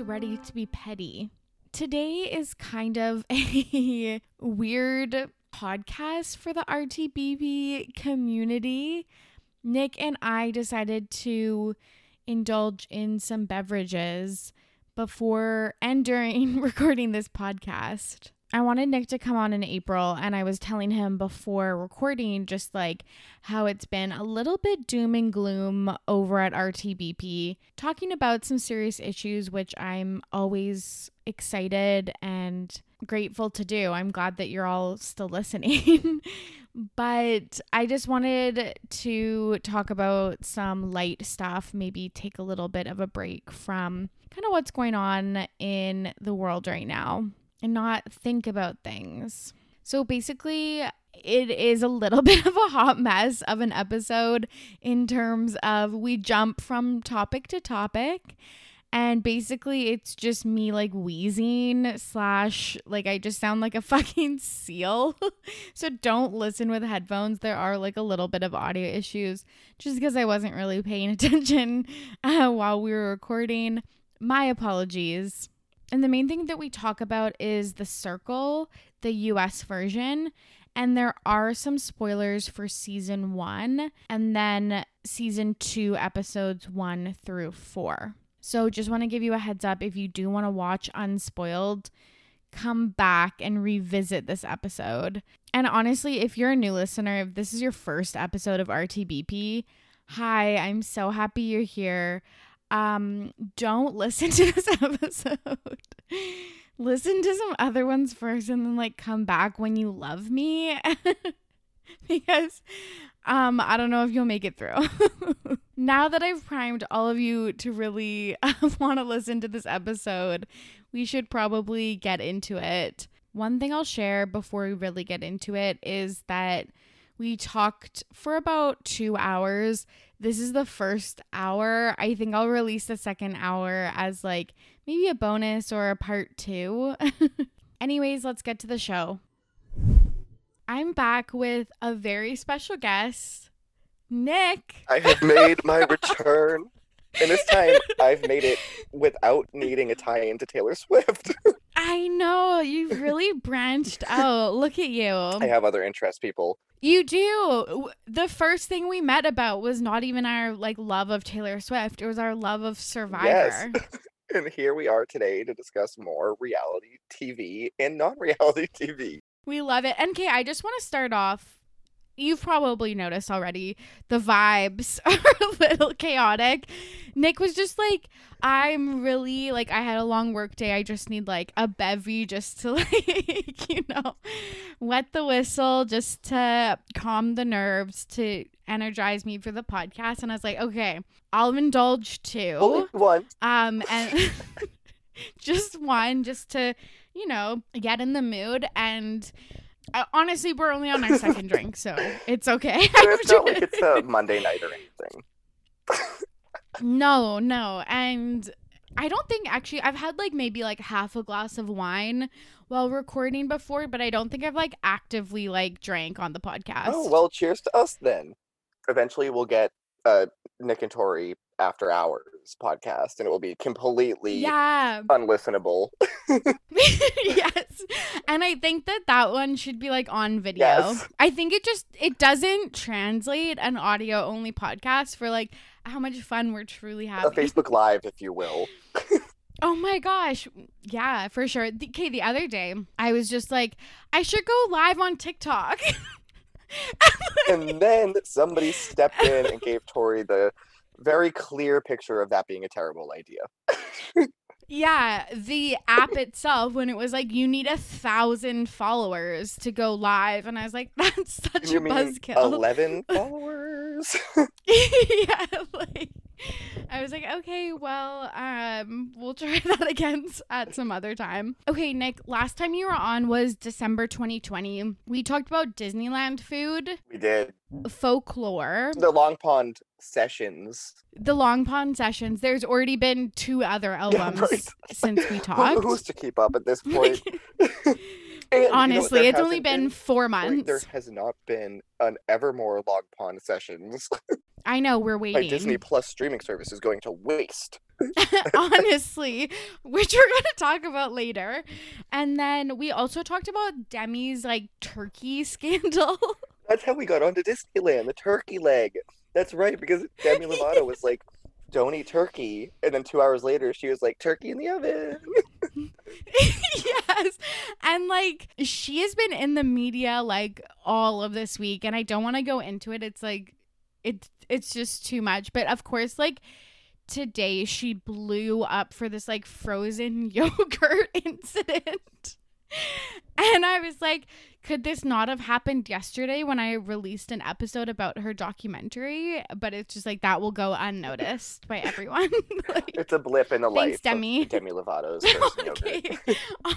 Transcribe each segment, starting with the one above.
ready to be petty? Today is kind of a weird podcast for the RTBP community. Nick and I decided to indulge in some beverages before and during recording this podcast. I wanted Nick to come on in April, and I was telling him before recording just like how it's been a little bit doom and gloom over at RTBP, talking about some serious issues, which I'm always excited and grateful to do. I'm glad that you're all still listening. but I just wanted to talk about some light stuff, maybe take a little bit of a break from kind of what's going on in the world right now and not think about things. So basically, it is a little bit of a hot mess of an episode in terms of we jump from topic to topic. And basically, it's just me like wheezing, slash, like I just sound like a fucking seal. so don't listen with headphones. There are like a little bit of audio issues just because I wasn't really paying attention uh, while we were recording. My apologies. And the main thing that we talk about is The Circle, the US version. And there are some spoilers for season one and then season two, episodes one through four. So just want to give you a heads up if you do want to watch Unspoiled, come back and revisit this episode. And honestly, if you're a new listener, if this is your first episode of RTBP, hi, I'm so happy you're here um don't listen to this episode. Listen to some other ones first and then like come back when you love me. Because um i don't know if you'll make it through. Now that i've primed all of you to really uh, want to listen to this episode we should probably get into it. One thing i'll share before we really get into it is that we talked for about two hours this is the first hour. I think I'll release the second hour as like maybe a bonus or a part two. Anyways, let's get to the show. I'm back with a very special guest, Nick. I have made my return. And this time I've made it without needing a tie in to Taylor Swift. I know. You've really branched out. Look at you. I have other interests, people. You do. The first thing we met about was not even our like love of Taylor Swift. It was our love of Survivor. Yes. and here we are today to discuss more reality TV and non-reality TV. We love it. And Kay, I just want to start off you've probably noticed already the vibes are a little chaotic. Nick was just like, I'm really like I had a long work day. I just need like a bevy just to like, you know, wet the whistle just to calm the nerves to energize me for the podcast. And I was like, okay, I'll indulge too. Only one. Um and just one just to, you know, get in the mood and uh, honestly, we're only on our second drink, so it's okay. it's not like it's a Monday night or anything. no, no, and I don't think actually I've had like maybe like half a glass of wine while recording before, but I don't think I've like actively like drank on the podcast. Oh well, cheers to us then. Eventually, we'll get uh, Nick and Tori after hours podcast and it will be completely yeah unlistenable yes and i think that that one should be like on video yes. i think it just it doesn't translate an audio only podcast for like how much fun we're truly having a facebook live if you will Oh my gosh. Yeah, for sure. Okay, the other day, I was just like, I should go live on TikTok. and then somebody stepped in and gave Tori the very clear picture of that being a terrible idea. yeah, the app itself, when it was like, you need a thousand followers to go live, and I was like, that's such you a buzzkill. Eleven followers. yeah, like I was like, okay, well, um, we'll try that again at some other time. Okay, Nick, last time you were on was December 2020. We talked about Disneyland food. We did. Folklore. The Long Pond sessions. The Long Pond sessions. There's already been two other albums yeah, right. since we talked. Who's to keep up at this point? And, Honestly, you know, it's only been, been, four months. There has not been an Evermore Long Pond sessions. I know we're waiting. My Disney Plus streaming service is going to waste. honestly, which we're going to talk about later. And then we also talked about Demi's like turkey scandal. That's how we got onto Disneyland, the turkey leg. That's right, because Demi Lovato was like, don't eat turkey. And then two hours later, she was like, turkey in the oven. yes. And like, she has been in the media like all of this week. And I don't want to go into it. It's like, it, it's just too much. But of course, like, today she blew up for this like frozen yogurt incident. And I was like, could this not have happened yesterday when I released an episode about her documentary? But it's just like that will go unnoticed by everyone. like, it's a blip in the Thanks, life Demi. of Demi Lovato's okay.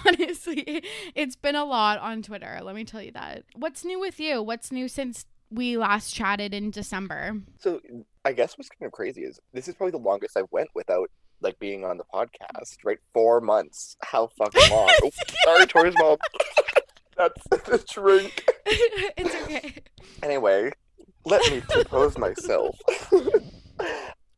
Honestly, it's been a lot on Twitter. Let me tell you that. What's new with you? What's new since we last chatted in December? So I guess what's kind of crazy is this is probably the longest I've went without like being on the podcast. Right, four months. How fucking long? oh, sorry, Tori's mom. That's the drink. it's okay. Anyway, let me compose myself.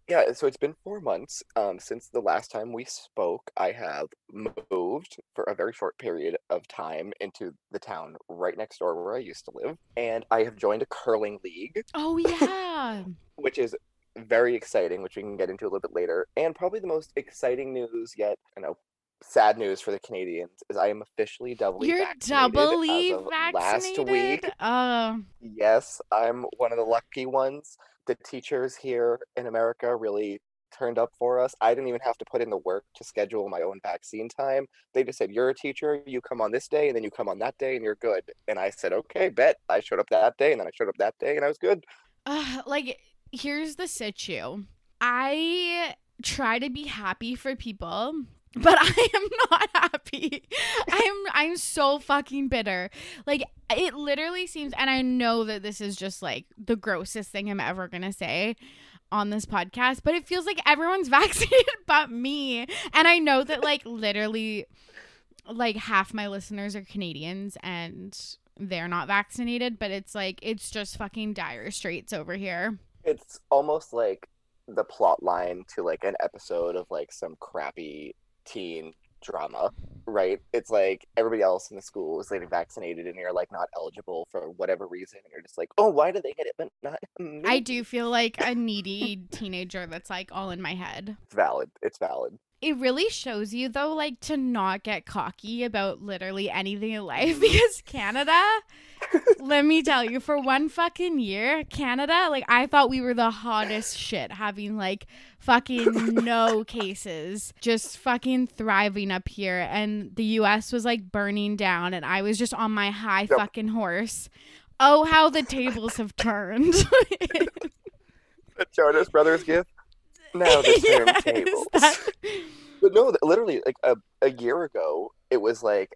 yeah, so it's been four months um, since the last time we spoke. I have moved for a very short period of time into the town right next door where I used to live, and I have joined a curling league, Oh yeah. which is very exciting, which we can get into a little bit later. And probably the most exciting news yet, I know, sad news for the Canadians is I am officially doubly You're vaccinated doubly vaccinated. last week. Uh, Yes, I'm one of the lucky ones. The teachers here in America really turned up for us. I didn't even have to put in the work to schedule my own vaccine time. They just said, You're a teacher, you come on this day, and then you come on that day, and you're good. And I said, Okay, bet. I showed up that day, and then I showed up that day, and I was good. uh, like here's the situ. I try to be happy for people, but I am not happy. I'm I'm so fucking bitter. Like it literally seems and I know that this is just like the grossest thing I'm ever going to say on this podcast, but it feels like everyone's vaccinated but me. And I know that like literally like half my listeners are Canadians and they're not vaccinated, but it's like it's just fucking dire straits over here. It's almost like the plot line to like an episode of like some crappy teen drama, right? It's like everybody else in the school is getting vaccinated and you're like not eligible for whatever reason. And you're just like, oh, why did they get it but not me? I do feel like a needy teenager that's like all in my head. It's valid. It's valid. It really shows you though, like to not get cocky about literally anything in life because Canada, let me tell you, for one fucking year, Canada, like I thought we were the hottest shit, having like fucking no cases, just fucking thriving up here. And the US was like burning down, and I was just on my high Yep. fucking horse. Oh, how the tables have turned. The Jonas Brothers gift. Now the Yes, turntables. that- But no, literally, like a, a year ago, it was like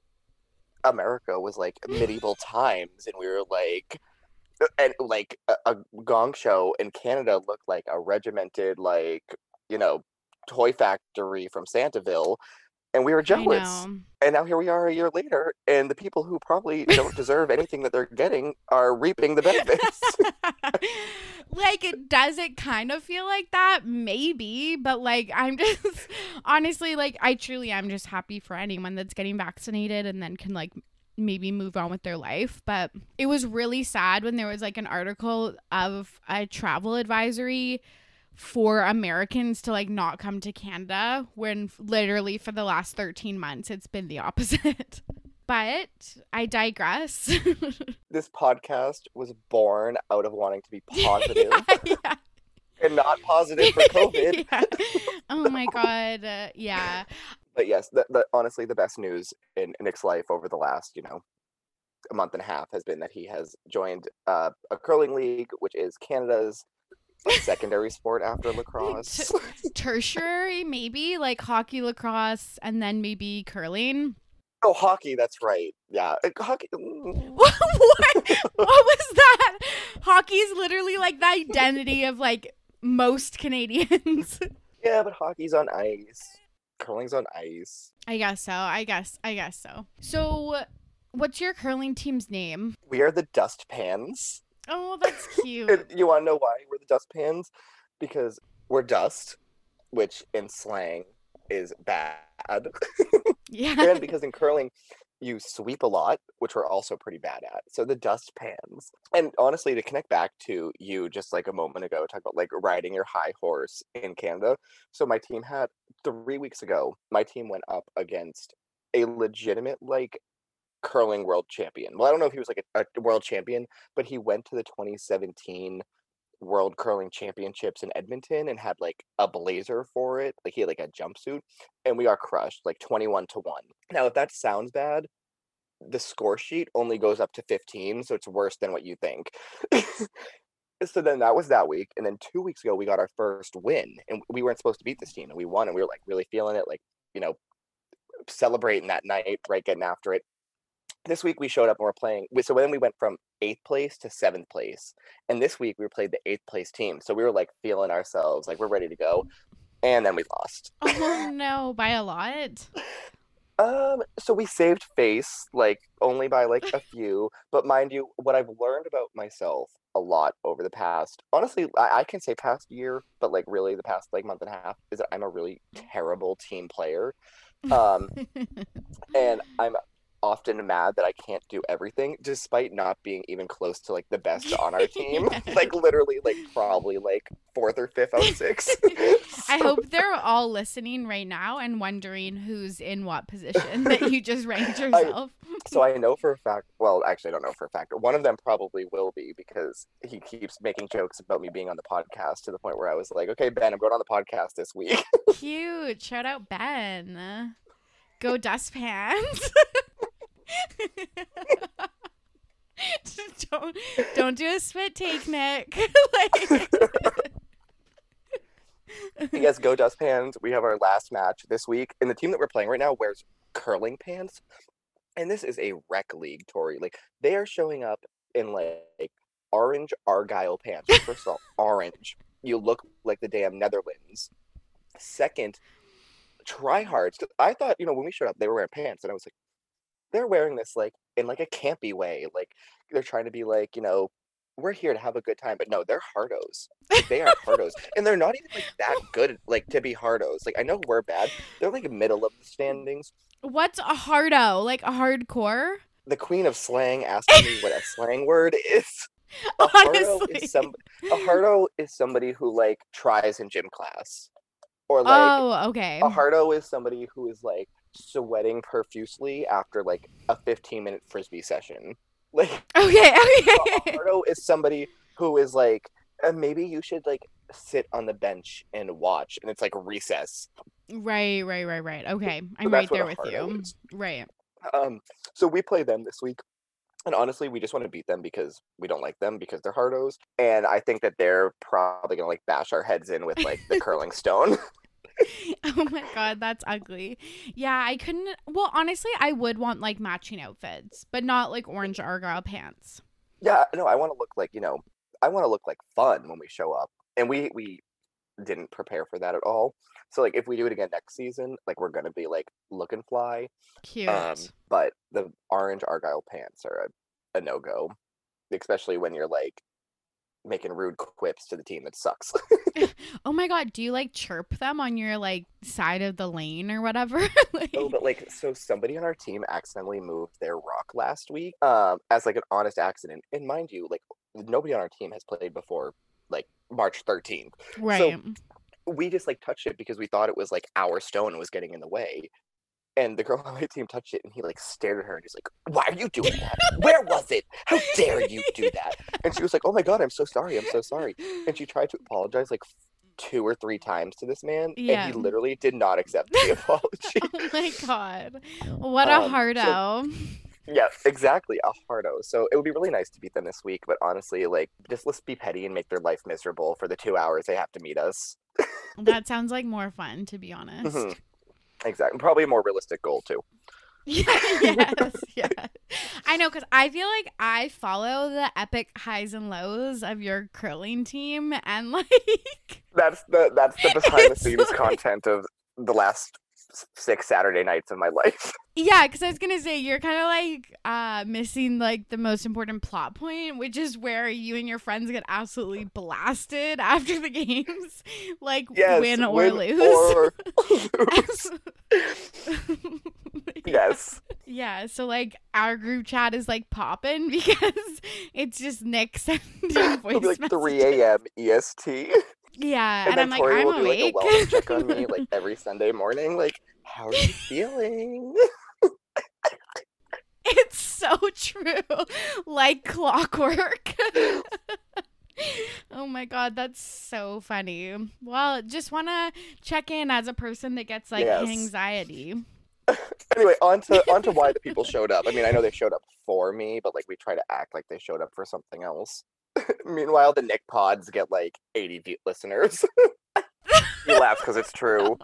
America was like medieval times, and we were like, uh, and like a, a gong show in Canada looked like a regimented, like you know, toy factory from Santaville, and we were jealous. And now here we are a year later, and the people who probably don't deserve anything that they're getting are reaping the benefits. like it does it kind of feel like that maybe but like i'm just honestly like i truly am just happy for anyone that's getting vaccinated and then can like maybe move on with their life but it was really sad when there was like an article of a travel advisory for Americans to like not come to Canada when literally for the last 13 months it's been the opposite. but I digress. this podcast was born out of wanting to be positive yeah. and not positive for COVID. Yeah. Oh my god. Uh, yeah. But yes, the, the, honestly, the best news in Nick's life over the last, you know, a month and a half has been that he has joined uh, a curling league, which is Canada's secondary sport after lacrosse. Tertiary, maybe like hockey, lacrosse, and then maybe curling. oh, hockey, that's right. Yeah, uh, hockey. mm, what? what was that? Hockey is literally like the identity of like most Canadians. Yeah, but hockey's on ice. Curling's on ice. I guess so. I guess. I guess so. So, what's your curling team's name? We are the Dustpans. Oh, that's cute. And you want to know why we're the dustpans? Because we're dust, which in slang is bad. yeah. and because in curling, you sweep a lot, which we're also pretty bad at. So the dust pans. And honestly, to connect back to you just like a moment ago, talk about like riding your high horse in Canada. So my team had three weeks ago, my team went up against a legitimate like curling world champion. Well, I don't know if he was like a, a world champion, but he went to the 2017 World Curling Championships in Edmonton and had like a blazer for it. Like he had like a jumpsuit, and we got crushed like 21 to 1. Now, if that sounds bad, the score sheet only goes up to 15, so it's worse than what you think. so then that was that week. And then two weeks ago, we got our first win, and we weren't supposed to beat this team, and we won, and we were like really feeling it, like, you know, celebrating that night, right? Getting after it this week we showed up and we're playing. So then we went from eighth place to seventh place, and this week we played the eighth place team. So we were like feeling ourselves, like we're ready to go, and then we lost. Oh no, by a lot. Um, so we saved face like only by like a few, but mind you, what I've learned about myself a lot over the past, honestly, I, I can say past year, but like really the past like month and a half is that I'm a really terrible team player. Um, and I'm often mad that I can't do everything, despite not being even close to like the best on our team. like literally, like probably like fourth or fifth out of six. I hope they're all listening right now and wondering who's in what position that you just ranked yourself. I, so I know for a fact. Well, actually, I don't know for a fact. One of them probably will be because he keeps making jokes about me being on the podcast to the point where I was like, "Okay, Ben, I'm going on the podcast this week." Cute. Shout out Ben. Go dustpans. don't don't do a spit take, Nick. like yes, go dustpans. We have our last match this week, and the team that we're playing right now wears curling pants, and this is a rec league, Tori. Like they are showing up in like orange argyle pants. First of all, orange. You look like the damn Netherlands. Second, tryhards. I thought, you know, when we showed up, they were wearing pants, and I was like, they're wearing this like in like a campy way. Like they're trying to be like, you know, we're here to have a good time, but no, they're hardos. They are hardos, and they're not even like that good, like to be hardos. Like I know we're bad. They're like middle of the standings. What's a hardo? Like a hardcore? The queen of slang asked me what a slang word is. A hardo is some. A hardo is somebody who like tries in gym class, or like. Oh, okay. A hardo is somebody who is like sweating profusely after like a 15 minute frisbee session. Like okay, okay. Hardo is somebody who is like uh, maybe you should like sit on the bench and watch, and it's like recess. Right, right, right, right. Okay, I'm right there with you. Is. Right. Um. So we play them this week. And honestly, we just want to beat them because we don't like them because they're hardos. And I think that they're probably gonna like bash our heads in with like the curling stone. oh my god, that's ugly. Yeah, I couldn't. Well, honestly, I would want like matching outfits, but not like orange argyle pants. Yeah, no, I want to look like you know, I want to look like fun when we show up, and we we didn't prepare for that at all. So like, if we do it again next season, like we're gonna be like looking fly. Cute. Um, but the orange argyle pants are a, a no go, especially when you're like making rude quips to the team that sucks. oh my god, do you like chirp them on your like side of the lane or whatever? like... Oh, but like so somebody on our team accidentally moved their rock last week um as like an honest accident. And mind you, like nobody on our team has played before like March 13th. Right. So we just like touched it because we thought it was like our stone was getting in the way. And the girl on my team touched it and he like stared at her and he's like, Why are you doing that? Where was it? How dare you do that? And she was like, Oh my God, I'm so sorry. I'm so sorry. And she tried to apologize like two or three times to this man. Yeah. And he literally did not accept the apology. oh my God. What a um, hardo. So, yeah, exactly. A hardo. So it would be really nice to beat them this week, but honestly, like, just let's be petty and make their life miserable for the two hours they have to meet us. that sounds like more fun, to be honest. Mm-hmm. Exactly. Probably a more realistic goal too. yes, yeah. I know because I feel like I follow the epic highs and lows of your curling team, and like that's the that's the behind the scenes like... content of the last six Saturday nights of my life. Yeah, because I was gonna say you're kind of like uh missing like the most important plot point, which is where you and your friends get absolutely blasted after the games, like Yes, win or win lose. or lose. yes. Yeah, so like our group chat is like popping because it's just Nick sending voice like messages. 3 a.m. EST. Yeah, And, and, I'm like, Tori I'm will do like a wellness check on me like every Sunday morning. Like, how are you feeling? it's so true, like clockwork. oh my god, that's so funny. Well, just want to check in as a person that gets like Yes. anxiety. anyway, on to on to why the people showed up. I mean, I know they showed up for me, but like we try to act like they showed up for something else. Meanwhile, the Nick pods get like 80 listeners. he laughs because it's true.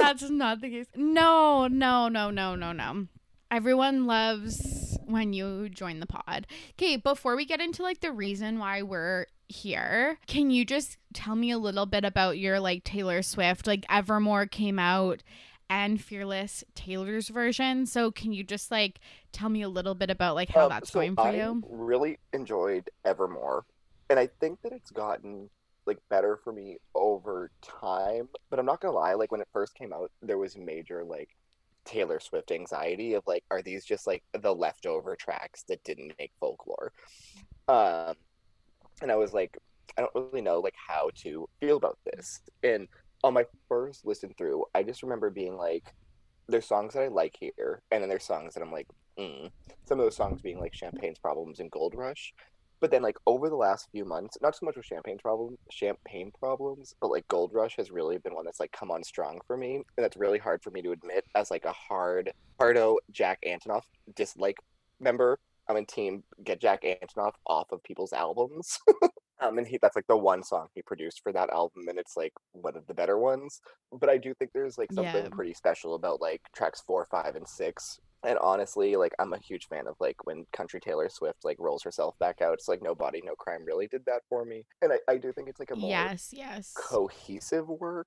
That's not the case. No, no, no, no, no, no. Everyone loves when you join the pod. Okay, before we get into like the reason why we're here, can you just tell me a little bit about your like Taylor Swift, like Evermore came out and Fearless Taylor's version. So can you just like tell me a little bit about like how Um, that's so going for I you? really enjoyed Evermore, and I think that it's gotten like better for me over time. But I'm not gonna lie, like when it first came out, there was major like Taylor Swift anxiety of like, are these just like the leftover tracks that didn't make folklore? Um, and I was like, I don't really know like how to feel about this. And on my first listen through, I just remember being like, there's songs that I like here, and then there's songs that I'm like, mm. some of those songs being like Champagne's Problems and Gold Rush. But then like over the last few months, not so much with Champagne's problem champagne problems, but like Gold Rush has really been one that's like come on strong for me. And that's really hard for me to admit as like a hard hardo Jack Antonoff dislike member. I'm in team get Jack Antonoff off of people's albums. Um, and he that's like the one song he produced for that album, and it's like one of the better ones. But I do think there's like something Yeah. pretty special about like tracks four, five, and six. And honestly, like I'm a huge fan of like when country Taylor Swift like rolls herself back out. It's like no body, no crime really did that for me. And I, I do think it's like a more Yes, yes. cohesive work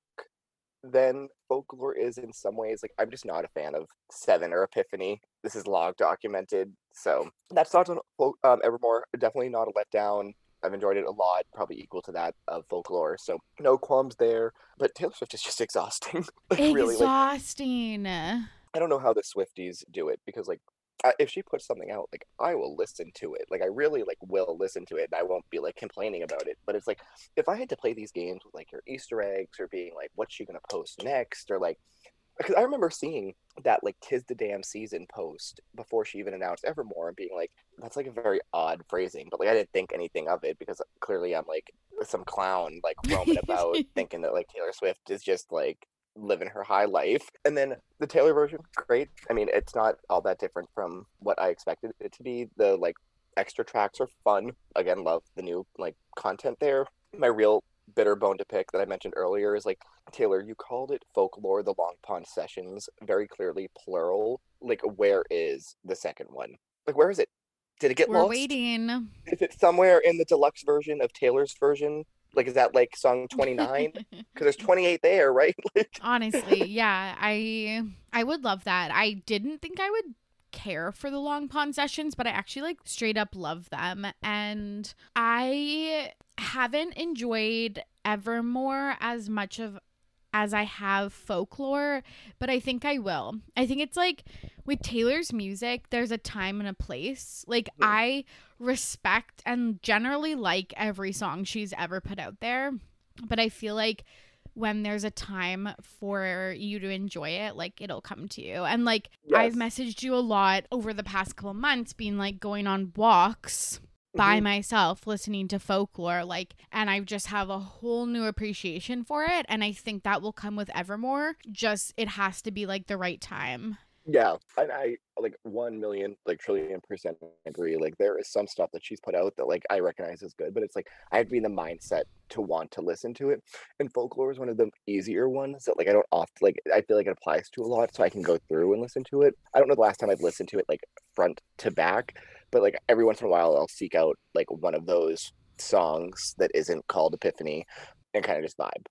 than folklore is in some ways. Like I'm just not a fan of Seven or Epiphany. This is log documented, so that's not on Fol- um, Evermore. Definitely not a letdown. I've enjoyed it a lot, probably equal to that of folklore. So no qualms there. But Taylor Swift is just exhausting. like really, like Exhausting. I don't know how the Swifties do it because like if she puts something out, like I will listen to it. Like I really like will listen to it, and I won't be like complaining about it. But it's like if I had to play these games with like your Easter eggs or being like, what's she gonna post next, or like because I remember seeing that like tis the damn season post before she even announced Evermore and being like, that's like a very odd phrasing, but like I didn't think anything of it because clearly I'm like some clown like roaming about thinking that like Taylor Swift is just like living her high life. And then the Taylor version, great. I mean, it's not all that different from what I expected it to be. The like extra tracks are fun. Again, love the new like content there. My real bitter bone to pick that I mentioned earlier is like Taylor, you called it folklore, the Long Pond sessions, very clearly plural. Like, where is the second one? Like, where is it? Did it get We're lost? waiting. Is it somewhere in the deluxe version of Taylor's version? Like, is that like song 29? Because there's 28 there, right? Like, Honestly, yeah, I I would love that. I didn't think I would care for the long pond sessions, but I actually like straight up love them and I haven't enjoyed Evermore as much of as I have folklore, but I think I will. I think it's like with Taylor's music, there's a time and a place. Like Yeah. I respect and generally like every song she's ever put out there, but I feel like when there's a time for you to enjoy it, like it'll come to you. And like I've messaged you a lot over the past couple months, being like going on walks by Mhm. myself listening to folklore like and I just have a whole new appreciation for it and I think that will come with Evermore just it has to be like the right time. Yeah, and I like one million, like trillion percent agree. Like there is some stuff that she's put out that like I recognize as good, but it's like I have to be in the mindset to want to listen to it. And folklore is one of the easier ones that like I don't often like. I feel like it applies to a lot, so I can go through and listen to it. I don't know the last time I've listened to it like front to back, but like every once in a while I'll seek out like one of those songs that isn't called Epiphany and kind of just vibe.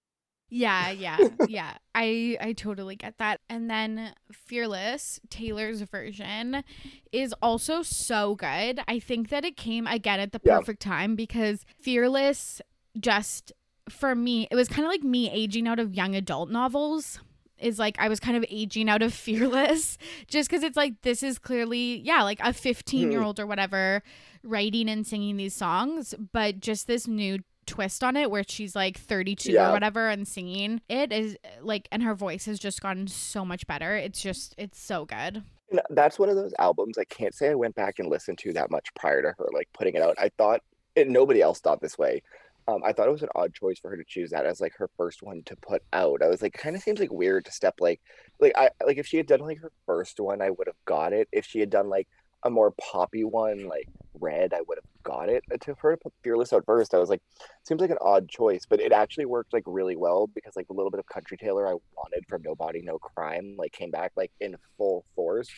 Yeah, yeah, yeah. I I totally get that. And then Fearless, Taylor's version is also so good. I think that it came again at the Yeah. perfect time because Fearless just for me, it was kind of like me aging out of young adult novels. Is like I was kind of aging out of Fearless just because it's like this is clearly, yeah, like a 15 year old or whatever writing and singing these songs, but just this new twist on it where she's like 32 Yeah. or whatever and singing it is like and her voice has just gotten so much better it's just it's so good And that's one of those albums I can't say I went back and listened to that much prior to her like putting it out. I thought and nobody else thought this way. Um, I thought it was an odd choice for her to choose that as like her first one to put out. I was like, kind of seems like weird to step like, like I like if she had done like her first one, I would have got it. If she had done like a more poppy one, like Red, I would have got it. To her to put Fearless out first, I was like, seems like an odd choice, but it actually worked like really well because like a little bit of country Taylor I wanted from Nobody No Crime like came back like in full force.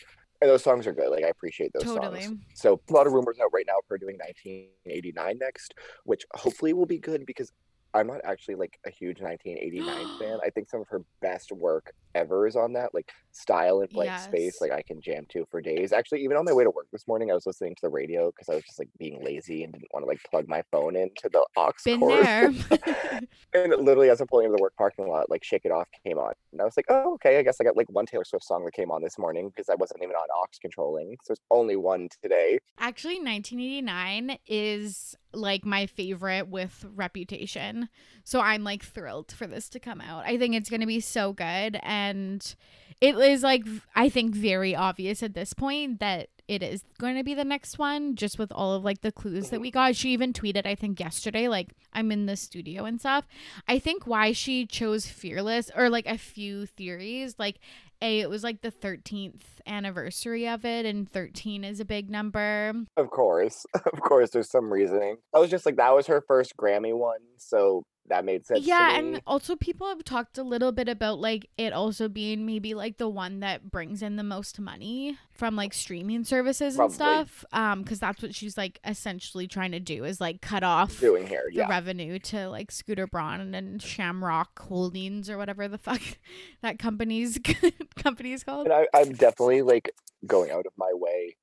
And those songs are good. Like I appreciate those totally songs. So a lot of rumors out right now for doing 1989 next, which hopefully will be good because I'm not actually like a huge 1989 fan. I think some of her best work ever is on that, like Style and Blank Space. Like I can jam to for days. Actually, even on my way to work this morning, I was listening to the radio because I was just like being lazy and didn't want to like plug my phone into the aux been cord. there and literally, as I'm pulling into the work parking lot, like "Shake It Off" came on, and I was like, "Oh, okay. I guess I got like one Taylor Swift song that came on this morning because I wasn't even on aux controlling. So it's only one today. actually 1989 is like my favorite with reputation. So i'm like thrilled for this to come out. I think it's going to be so good and it is like I think very obvious at this point that it is going to be the next one just with all of like the clues that mm-hmm. we got. She even tweeted i think yesterday like i'm in the studio and stuff. I think why she chose fearless or like a few theories like a it was like the 13th anniversary of it and 13 is a big number. Of course, of course, there's some reasoning. I was just like, that was her first Grammy one, so that made sense. yeah to me. and also people have talked a little bit about like it also being maybe like the one that brings in the most money from like streaming services and stuff um because that's what she's like essentially trying to do is like cut off doing here, the yeah. revenue to like Scooter Braun and Shamrock Holdings or whatever the fuck that company's company is called. And I, I'm definitely like going out of my way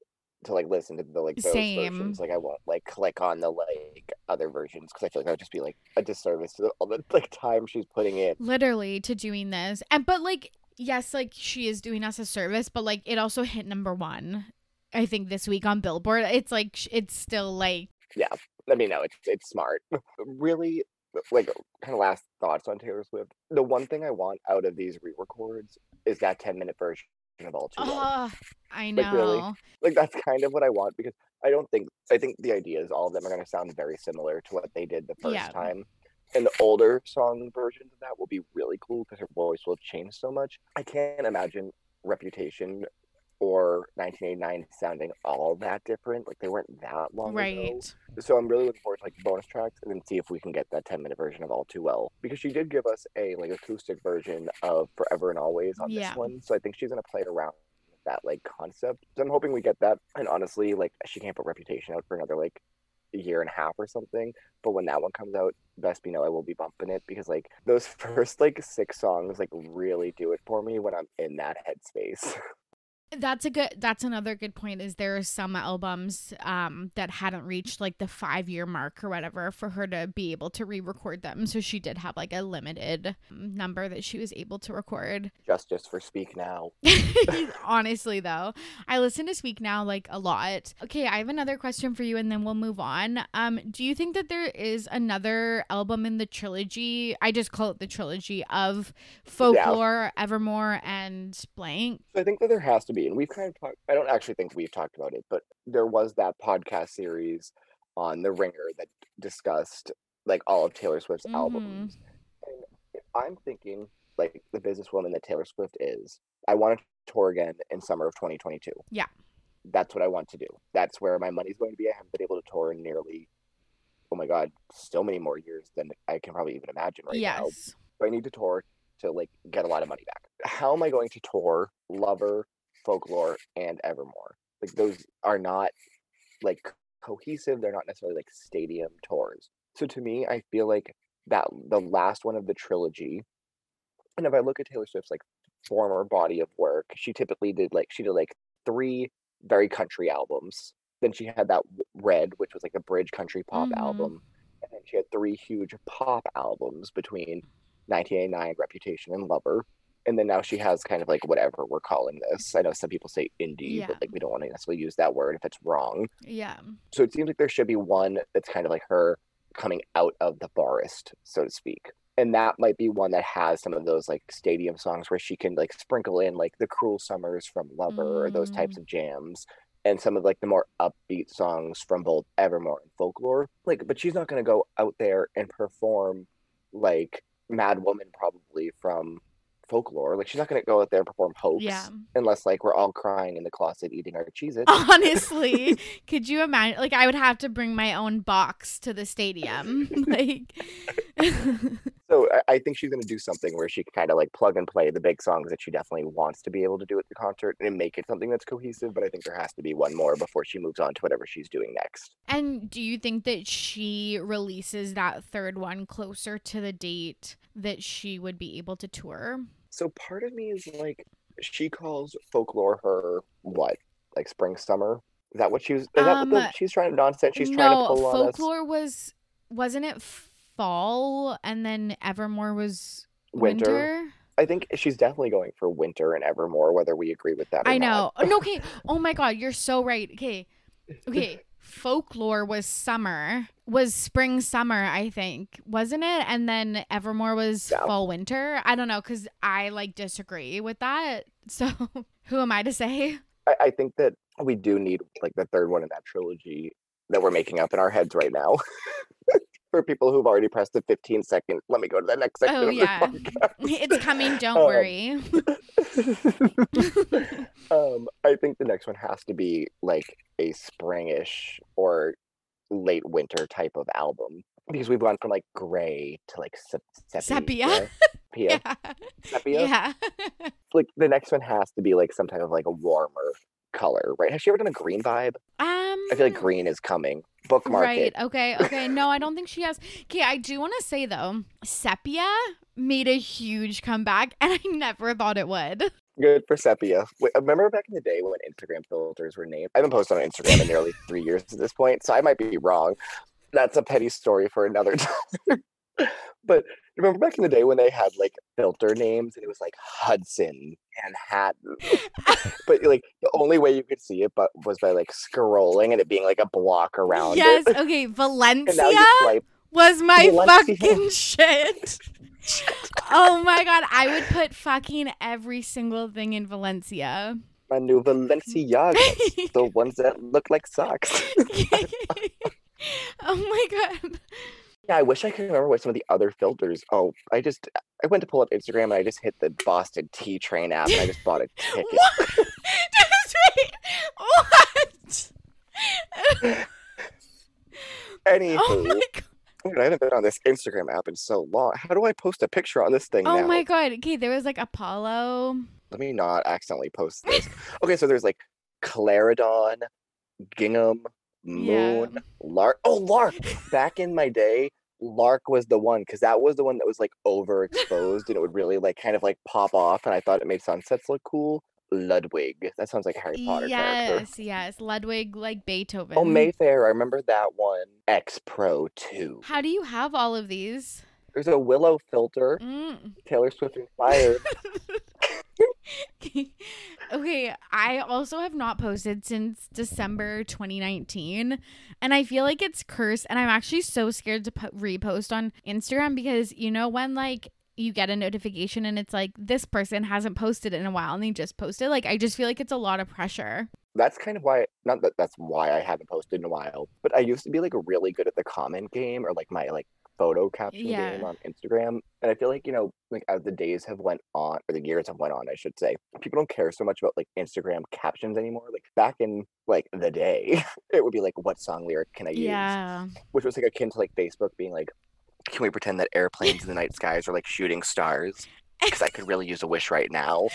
to like listen to the like those Same. versions. Like I won't like click on the like other versions because I feel like that would just be like a disservice to the, all the like time she's putting in. Literally to doing this. And but like yes, like she is doing us a service, but like it also hit number 1 I think this week on Billboard. It's like it's still like yeah. I mean, no, it's it's smart. really, like kind of last thoughts on Taylor Swift. The one thing I want out of these re-records is that 10 minute version of All Too oh, I Like, really? know. like that's kind of what I want because I don't think I think the idea is all of them are going to sound very similar to what they did the first Yeah. time. And the older song versions of that will be really cool because her voice will change so much. I can't imagine Reputation or 1989 sounding all that different. Like they weren't that long ago. Right. So I'm really looking forward to like bonus tracks and then see if we can get that 10 minute version of All Too Well because she did give us a like acoustic version of Forever and Always on Yeah. this one. So I think she's gonna play around with that like concept. So I'm hoping we get that. And honestly, like she can't put Reputation out for another like a year and a half or something. But when that one comes out, best be know I will be bumping it because like those first like six songs like really do it for me when I'm in that headspace. That's a good that's another good point is there are some albums um that hadn't reached like the 5 year mark or whatever for her to be able to re-record them so she did have like a limited um, number that she was able to record. Justice for Speak Now. Honestly though, I listen to Speak Now like a lot. Okay, I have another question for you and then we'll move on. Um do you think that there is another album in the trilogy? I just call it the trilogy of Folklore, Evermore and Blank. So I think that there has to be, and we've kind of talked. I don't actually think we've talked about it, but there was that podcast series on The Ringer that discussed like all of Taylor Swift's Mhm. albums. And I'm thinking, like the businesswoman that Taylor Swift is, I want to tour again in summer of 2022. Yeah. That's what I want to do. That's where my money's going to be. I haven't been able to tour in nearly, oh my God, so many more years than I can probably even imagine right now yes. but I need to tour to like get a lot of money back. How am I going to tour Lover, Folklore, and Evermore? Like those are not like cohesive. They're not necessarily like stadium tours. So to me, I feel like that the last one of the trilogy And if I look at Taylor Swift's like former body of work, she typically did like she did like three very country albums. Then she had that Red, which was like a bridge country pop Mhm. album, and then she had three huge pop albums between 1989, Reputation, and Lover. And then now she has kind of like whatever we're calling this. I know some people say indie, Yeah. but like we don't want to necessarily use that word if it's wrong. Yeah. So it seems like there should be one that's kind of like her coming out of the forest, so to speak. And that might be one that has some of those like stadium songs where she can like sprinkle in like the cruel summers from Lover or those types Mm. of jams and some of like the more upbeat songs from both Evermore and Folklore. Like, but she's not gonna go out there and perform like Mad Woman probably from Folklore. Like she's not gonna go out there and perform Hoax Yeah. unless like we're all crying in the closet eating our Cheez-Its. Honestly, could you imagine? Like, I would have to bring my own box to the stadium. like, So I, I think she's going to do something where she can kind of like plug and play the big songs that she definitely wants to be able to do at the concert and make it something that's cohesive. But I think there has to be one more before she moves on to whatever she's doing next. and do you think that she releases that third one closer to the date that she would be able to tour? So part of me is like, she calls folklore her what, like spring summer? Is that what she was? Is that what the, Um, she's trying nonsense? She's no, trying to pull on us. folklore was wasn't it fall and then Evermore was Winter. winter? I think she's definitely going for winter and Evermore, whether we agree with that. Or I know. Oh, no, okay. Oh my god, you're so right. Okay. Okay. Folklore was summer. Was spring summer, I think. Wasn't it? And then Evermore was Yeah. fall winter. I don't know cuz I like disagree with that. So, who am I to say? I, I think that we do need like the third one in that trilogy that we're making up in our heads right now. For people who've already pressed the 15 second, let me go to the next section. Oh, yeah. It's coming, don't Um, worry. um, I think the next one has to be like a springish or late winter type of album because we've gone from like gray to like sep- Sepia. sepia. Yeah. Sepia. Yeah. Like the next one has to be like some type of like a warmer color, right? Has she ever done a green vibe? Um I feel like green is coming. Bookmark Right. it. Okay. Okay. No, I don't think she has. Okay. I do want to say though, Sepia made a huge comeback, and I never thought it would. Good for sepia. Wait, remember back in the day when Instagram filters were named? I haven't posted on Instagram in nearly three years at this point, so I might be wrong. That's a petty story for another time. but remember back in the day when they had like filter names and it was like Hudson, Manhattan. but like the only way you could see it but was by like scrolling and it being like a block around yes. it. Okay. Valencia swipe. was my Valencia. fucking shit. Oh my god, I would put fucking every single thing in Valencia. My new Balenciagas, the ones that look like socks. oh my god. Yeah, I wish I could remember what some of the other filters. Oh, I just uh, I went to pull up Instagram and I just hit the Boston Tea Train app and I just bought a ticket. What? What? Oh Anywho, Oh my god. dude, I haven't been on this Instagram app in so long. How do I post a picture on this thing Oh now? my god. Okay, there was like Apollo. Let me not accidentally post this. okay, so there's like Clarendon, Gingham, Moon, Yeah. Lark. Oh, Lark! Back in my day, Lark was the one because that was the one that was like overexposed and it would really like kind of like pop off, and I thought it made sunsets look cool. Ludwig. That sounds like a Harry Potter character. Yes, yes. Ludwig like Beethoven. Oh, Mayfair. I remember that one. X Pro 2. How do you have all of these? There's a Willow filter. Mm. Taylor Swift inspired. okay, I also have not posted since December 2019, and I feel like it's cursed. And I'm actually so scared to po- repost on Instagram because you know when like you get a notification and it's like this person hasn't posted in a while and they just posted. Like I just feel like it's a lot of pressure. that's kind of why not that that's why I haven't posted in a while, but I used to be like really good at the comment game or like my like photo caption Yeah. game on Instagram. And I feel like, you know, like as the days have went on or the years have went on, I should say, people don't care so much about like Instagram captions anymore. Like back in like the day, it would be like what song lyric can I use? Yeah. Which was like akin to like Facebook being like, can we pretend that airplanes in the night skies are like shooting stars? Because I could really use a wish right now.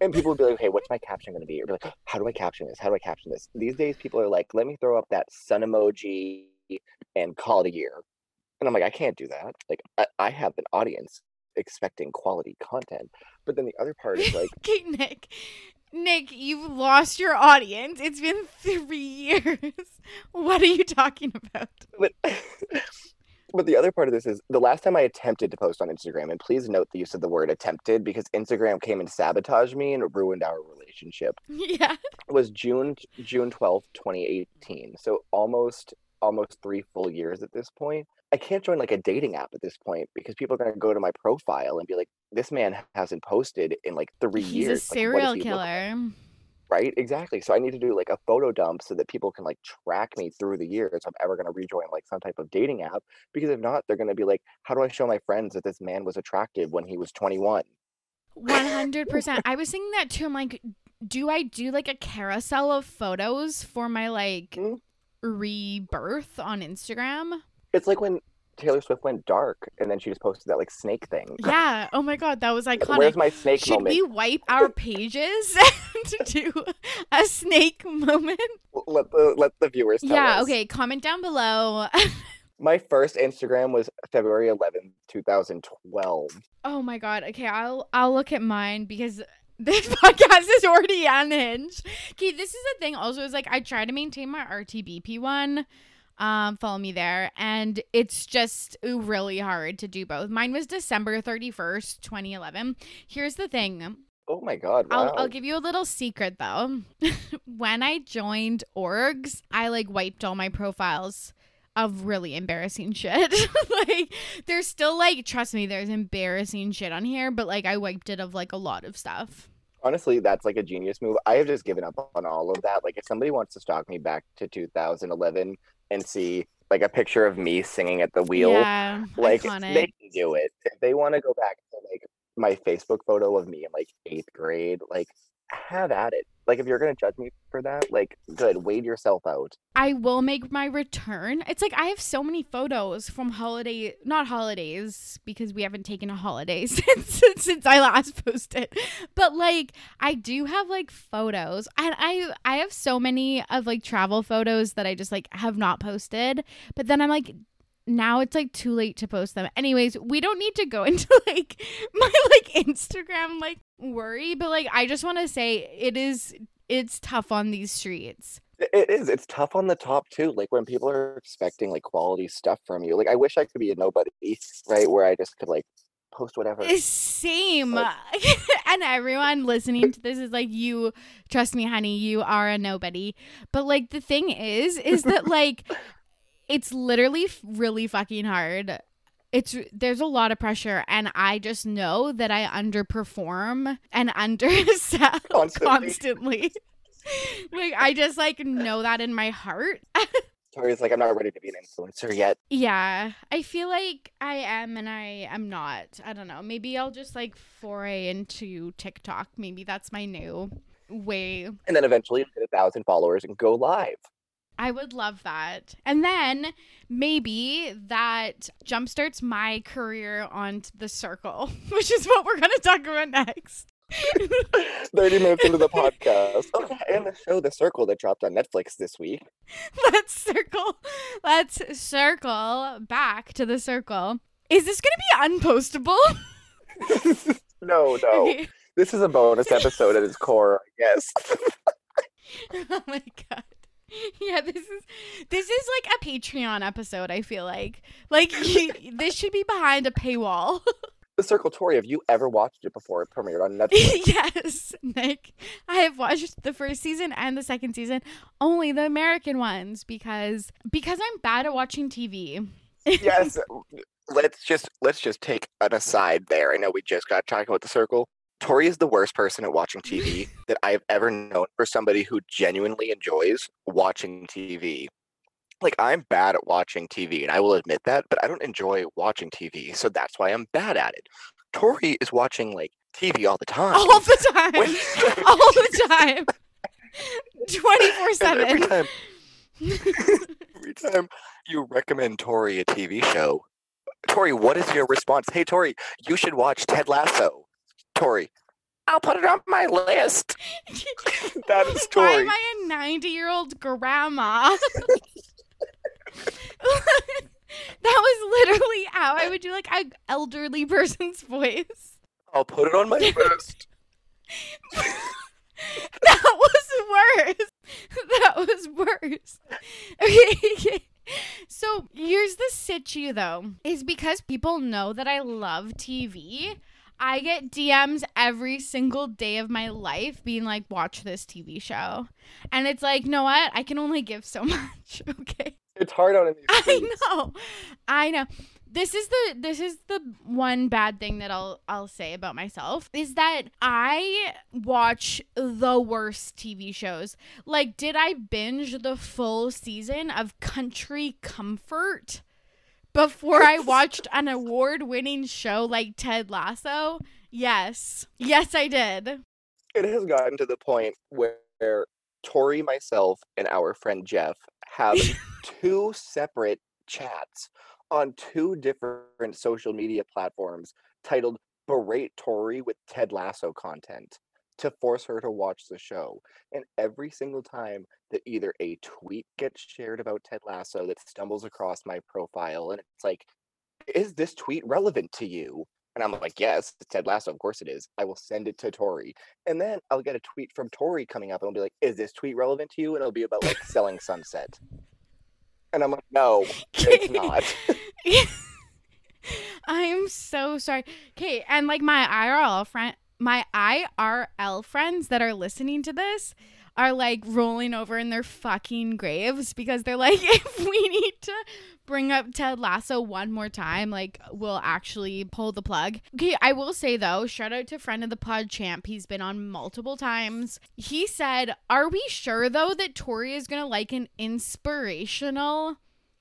And people would be like, okay, what's my caption going to be? Or be like, how do I caption this? How do I caption this? These days, people are like, let me throw up that sun emoji and call it a year. And I'm like, I can't do that. Like, I, I have an audience. expecting quality content. But then the other part is like, okay, Nick. Nick, you've lost your audience. It's been three years. What are you talking about? but, but the other part of this is the last time I attempted to post on Instagram, and please note the use of the word attempted because Instagram came and sabotaged me and ruined our relationship. Yeah. It Was June June twelfth, twenty eighteen. So almost almost three full years at this point. I can't join like a dating app at this point because people are gonna go to my profile and be like, "This man hasn't posted in like three He's years." He's a Like, serial like?" killer. right? Exactly. So I need to do like a photo dump so that people can like track me through the years if I'm ever going to rejoin like some type of dating app. Because if not, they're going to be like, how do I show my friends that this man was attractive when he was 21? One hundred percent. I was thinking that too. I'm like, do I do like a carousel of photos for my like Mm. rebirth on Instagram? It's like when Taylor Swift went dark and then she just posted that like snake thing. Yeah. Oh my god, that was iconic. Where's my snake Should moment? we wipe our pages to do a snake moment? Let the let the viewers tell yeah. us. Okay. Comment down below. My first Instagram was February 11th, 2012. oh my god. Okay. I'll I'll look at mine because. This podcast is already unhinged. Okay, this is the thing. Also, is like I try to maintain my RTBP one. Um, follow me there, and it's just really hard to do both. Mine was December thirty first, twenty eleven. Here's the thing. Oh my god! Wow. I'll, I'll give you a little secret though. when I joined orgs, I like wiped all my profiles of really embarrassing shit. like there's still like trust me, there's embarrassing shit on here, but like I wiped it of like a lot of stuff. Honestly, that's like a genius move. I have just given up on all of that. Like, if somebody wants to stalk me back to 2011 and see like a picture of me singing at the wheel, yeah, like iconic. they can do it. If they want to go back to like my Facebook photo of me in like eighth grade, like have at it. Like, if you're gonna judge me for that, like, good, wade yourself out. I will make my return. It's like I have so many photos from holiday, not holidays because we haven't taken a holiday since since I last posted. But like I do have like photos, and I I have so many of like travel photos that I just like have not posted. But then I'm like. Now it's like too late to post them. Anyways, we don't need to go into like my like Instagram like worry, but like I just want to say it is it's tough on these streets. It- is. It's tough on the top too. Like when people are expecting like quality stuff from you. Like I wish I could be a nobody, right? Where I just could like post whatever. Same. Like- and everyone listening to this is like, you, trust me, honey, you are a nobody. But like, the thing is, is that like, it's literally really fucking hard. It's there's a lot of pressure, and I just know that I underperform and undersell Constantly. constantly. like I just like know that in my heart. Tori's like, I'm not ready to be an influencer yet. Yeah, I feel like I am and I am not. I don't know. Maybe I'll just like foray into TikTok. Maybe that's my new way. And then eventually get a thousand followers and go live. I would love that. And then maybe that jumpstarts my career on the circle, which is what we're going to talk about next. 30 minutes into the podcast. Oh, okay, and the show The Circle that dropped on Netflix this week. Let's circle. Let's circle back to the circle. Is this going to be unpostable? no, no. Okay. This is a bonus episode at its core, I guess. oh my god. Yeah, this is this is like a Patreon episode, I feel like. Like you, this should be behind a paywall. the Circle Tori, have you ever watched it before it premiered on Netflix? yes, Nick. I have watched the first season and the second season, only the American ones because because I'm bad at watching TV. yes. Let's just let's just take an aside there. I know we just got talking about the circle. Tori is the worst person at watching TV that I've ever known for somebody who genuinely enjoys watching TV. Like I'm bad at watching TV and I will admit that, but I don't enjoy watching TV, so that's why I'm bad at it. Tori is watching like TV all the time. All the time. All the time. 24 and every 7. time every time you recommend Tori a TV show, Tori, what is your response? Hey, Tori, you should watch Ted Lasso. Tori, I'll put it on my list. that is Why Tori. am I a 90 year old grandma? That was literally how I would do like an elderly person's voice. I'll put it on my list. that was worse. That was worse. Okay. So here's the situ though, is because people know that I love TV. I get DMs every single day of my life being like, watch this TV show. And it's like, know what? I can only give so much. Okay. It's hard on these I know. I know. This is the this is the one bad thing that I'll I'll say about myself is that I watch the worst TV shows. Like did I binge the full season of Country Comfort before I watched an award-winning show like Ted Lasso? Yes. Yes, I did. It has gotten to the point where Tori, myself, and our friend Jeff have two separate chats on two different social media platforms titled Berate Tori with Ted Lasso content to force her to watch the show. And every single time that either a tweet gets shared about Ted Lasso that stumbles across my profile, and it's like, is this tweet relevant to you? And I'm like, yes, it's Ted Lasso. Of course it is. I will send it to Tori. And then I'll get a tweet from Tori coming up and I'll be like, is this tweet relevant to you? And it'll be about like selling Sunset. And I'm like, no, it's not. I'm so sorry. Okay, and like my IRL friend, my IRL friends that are listening to this are like rolling over in their fucking graves because they're like, if we need to bring up Ted Lasso one more time, like we'll actually pull the plug. Okay, I will say though, shout out to friend of the pod champ. He's been on multiple times. He said, Are we sure though that Tori is gonna like an inspirational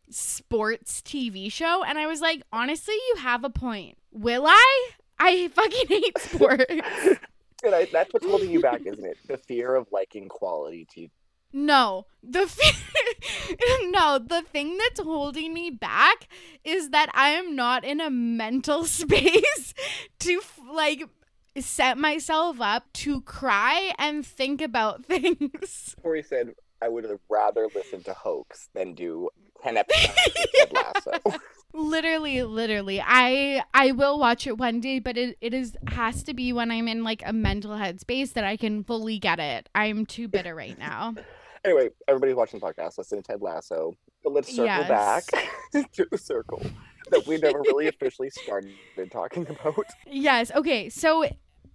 sports TV show? And I was like, honestly, you have a point. Will I? I fucking hate sports. and I, that's what's holding you back, isn't it? The fear of liking quality TV. No, the fe- no, the thing that's holding me back is that I am not in a mental space to like set myself up to cry and think about things. Tori said, I would have rather listened to Hoax than do 10 episodes of Ted Lasso. Literally literally i i will watch it one day but it, it is has to be when i'm in like a mental headspace that i can fully get it i'm too bitter right now anyway, everybody's watching the podcast. Listen to Ted Lasso. But let's circle Yes. back to the circle that we never really officially started talking about. yes okay so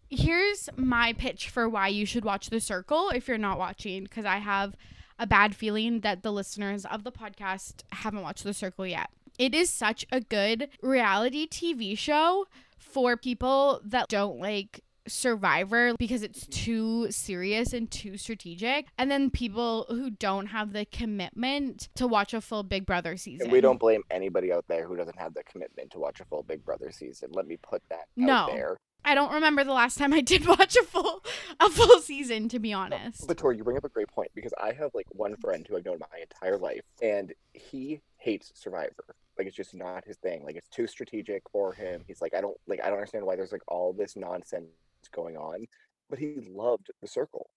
here's my pitch for why you should watch the circle if you're not watching because i have a bad feeling that the listeners of the podcast haven't watched the circle yet it is such a good reality tv show for people that don't like Survivor because it's too serious and too strategic, and then people who don't have the commitment to watch a full Big Brother season. We don't blame anybody out there who doesn't have the commitment to watch a full Big Brother season. Let me put that No. out there. I don't remember the last time I did watch a full a full season, to be honest. But Tori, you bring up a great point because I have like one friend who I've known my entire life, and he hates Survivor. Like it's just not his thing. Like it's too strategic for him. He's like, I don't like I don't understand why there's like all this nonsense going on. But he loved the circle.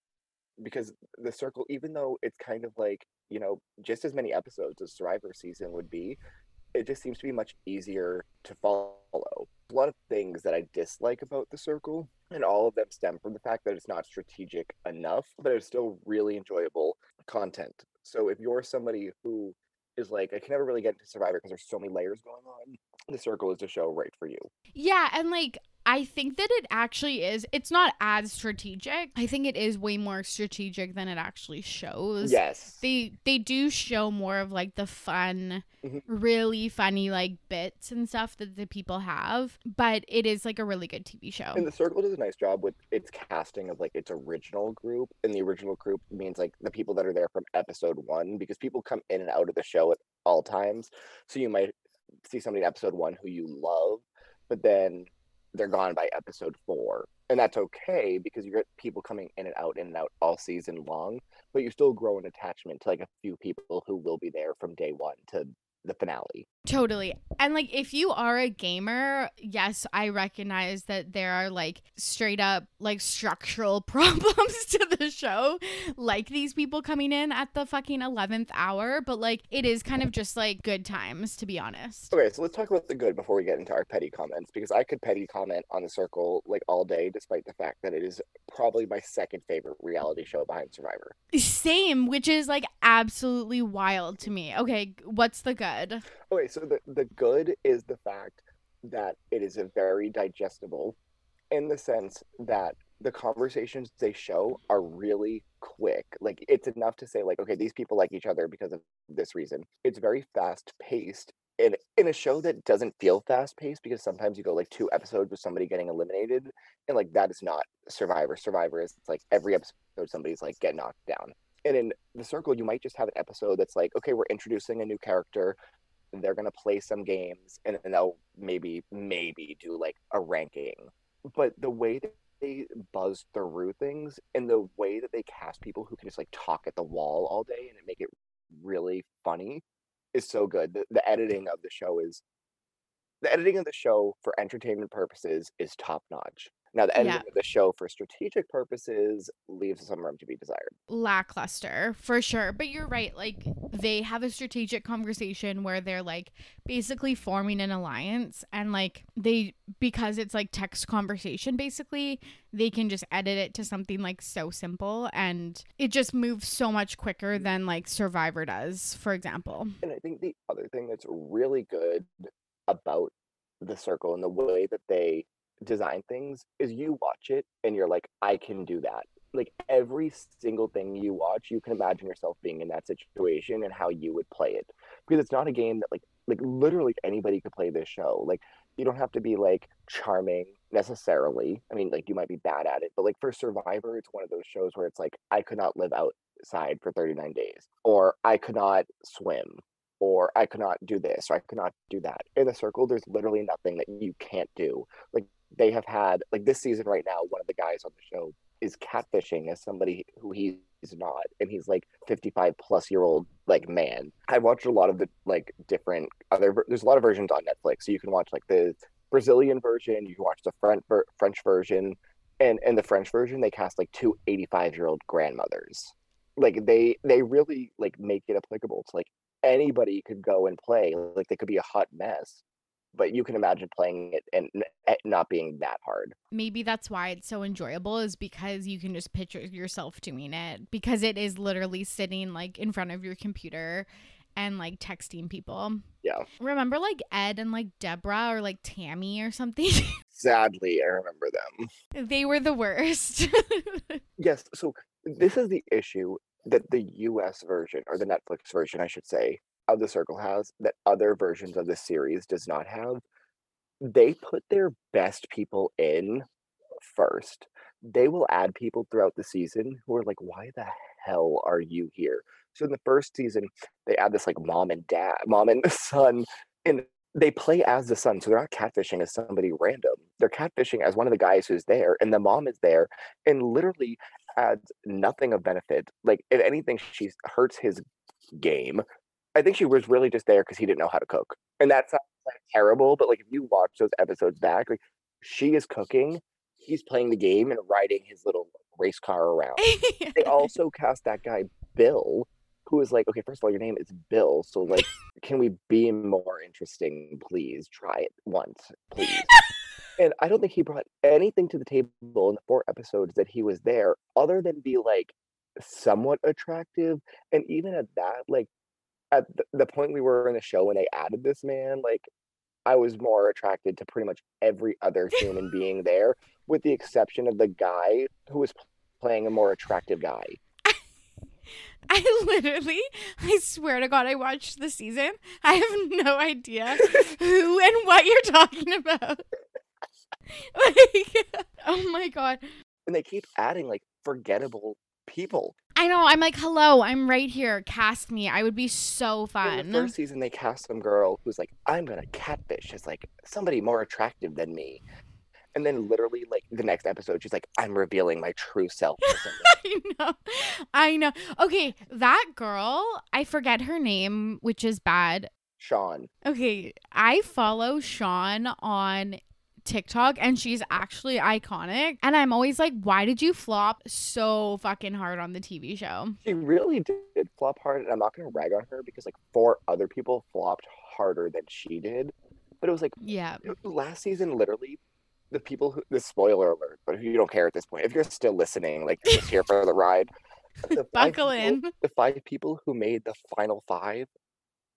Because the circle, even though it's kind of like, you know, just as many episodes as Survivor season would be, it just seems to be much easier to follow. A lot of things that I dislike about the circle, and all of them stem from the fact that it's not strategic enough, but it's still really enjoyable content. So if you're somebody who is like, I can never really get into Survivor because there's so many layers going on, the circle is the show right for you. Yeah, and like I think that it actually is. It's not as strategic. I think it is way more strategic than it actually shows. Yes. They they do show more of like the fun, Mhm. really funny like bits and stuff that the people have, but it is like a really good TV show. And the circle does a nice job with its casting of like its original group. And the original group means like the people that are there from episode one, because people come in and out of the show at all times. So you might see somebody in episode one who you love, but then they're gone by episode four. And that's okay because you get people coming in and out, in and out all season long, but you still grow an attachment to like a few people who will be there from day one to the finale. Totally. And like if you are a gamer, yes, I recognize that there are like straight up like structural problems to the show, like these people coming in at the fucking 11th hour, but like it is kind of just like good times to be honest. Okay, so let's talk about the good before we get into our petty comments because I could petty comment on the circle like all day despite the fact that it is probably my second favorite reality show behind Survivor. Same, which is like absolutely wild to me. Okay, what's the good? Okay, so the, the good is the fact that it is a very digestible in the sense that the conversations they show are really quick. Like it's enough to say like, okay, these people like each other because of this reason. It's very fast paced in in a show that doesn't feel fast paced because sometimes you go like two episodes with somebody getting eliminated and like that is not Survivor. Survivor is like every episode somebody's like get knocked down. And in the circle, you might just have an episode that's like, okay, we're introducing a new character. They're gonna play some games and, then they'll maybe maybe do like a ranking. But the way that they buzz through things and the way that they cast people who can just like talk at the wall all day and make it really funny is so good. The, the editing of the show is the editing of the show for entertainment purposes is top notch now, the editing Yeah. of the show for strategic purposes leaves some room to be desired. lackluster for sure but you're right like they have a strategic conversation where they're like basically forming an alliance and like they because it's like text conversation basically they can just edit it to something like so simple and it just moves so much quicker than like survivor does for example And I think the other thing that's really good about the circle and the way that they design things is you watch it and you're like, I can do that. Like every single thing you watch, you can imagine yourself being in that situation and how you would play it. Because it's not a game that like like literally anybody could play this show. Like you don't have to be like charming necessarily. I mean, like you might be bad at it, but like for Survivor, it's one of those shows where it's like I could not live outside for 39 days, or I could not swim, or I could not do this, or I could not do that. In the circle, there's literally nothing that you can't do. Like they have had like this season right now, one of the guys on the show is catfishing as somebody who he's not, and he's like 55 plus year old like man. I watched a lot of the like different other. There's a lot of versions on Netflix, so you can watch like the Brazilian version, you can watch the French French version, and in the French version they cast like two 85 year old grandmothers. Like they they really like make it applicable to like anybody could go and play. Like they could be a hot mess, but you can imagine playing it and it eh, not being that hard. maybe that's why it's so enjoyable is because you can just picture yourself doing it because it is literally sitting like in front of your computer and like texting people. Yeah. Remember like Ed and like Deborah or like Tammy or something? Sadly, I remember them. they were the worst. Yes, so this is the issue that the US version or the Netflix version, I should say, of the circle has that other versions of the series does not have. They put their best people in first. They will add people throughout the season who are like, why the hell are you here? So in the first season, they add this like mom and dad, mom and son, and they play as the son. So they're not catfishing as somebody random. They're catfishing as one of the guys who's there, and the mom is there, and literally adds nothing of benefit. Like if anything, she hurts his game. I think she was really just there because he didn't know how to cook, and that sounds like terrible. But like if you watch those episodes back, like she is cooking, he's playing the game and riding his little race car around. They also cast that guy Bill, who is like, okay, first of all, your name is Bill, so like, can we be more interesting, please? Try it once, please. And I don't think he brought anything to the table in the four episodes that he was there, other than be like somewhat attractive. And even at that, like at the, point we were in the show when they added this man, like I was more attracted to pretty much every other human being there, with the exception of the guy who was playing a more attractive guy. I literally, I swear to God, I watched the season. I have no idea who and what you're talking about. Like, oh my God. And they keep adding like forgettable people. I know. I'm like, hello, I'm right here. Cast me. I would be so In fun. the first season, they cast some girl who's like, I'm gonna catfish as like somebody more attractive than me. And then literally like the next episode, she's like, I'm revealing my true self. I know. I know. Okay, that girl, I forget her name, which is bad. Sean. Okay, I follow Sean on TikTok and she's actually iconic. And I'm always like, why did you flop so fucking hard on the TV show? She really did flop hard, and I'm not gonna rag on her because like four other people flopped harder than she did. But it was like Yeah. last season, literally, the people who the spoiler alert, but you don't care at this point. If you're still listening, like you're just here for the ride. The Buckle people- in. The five people who made the final five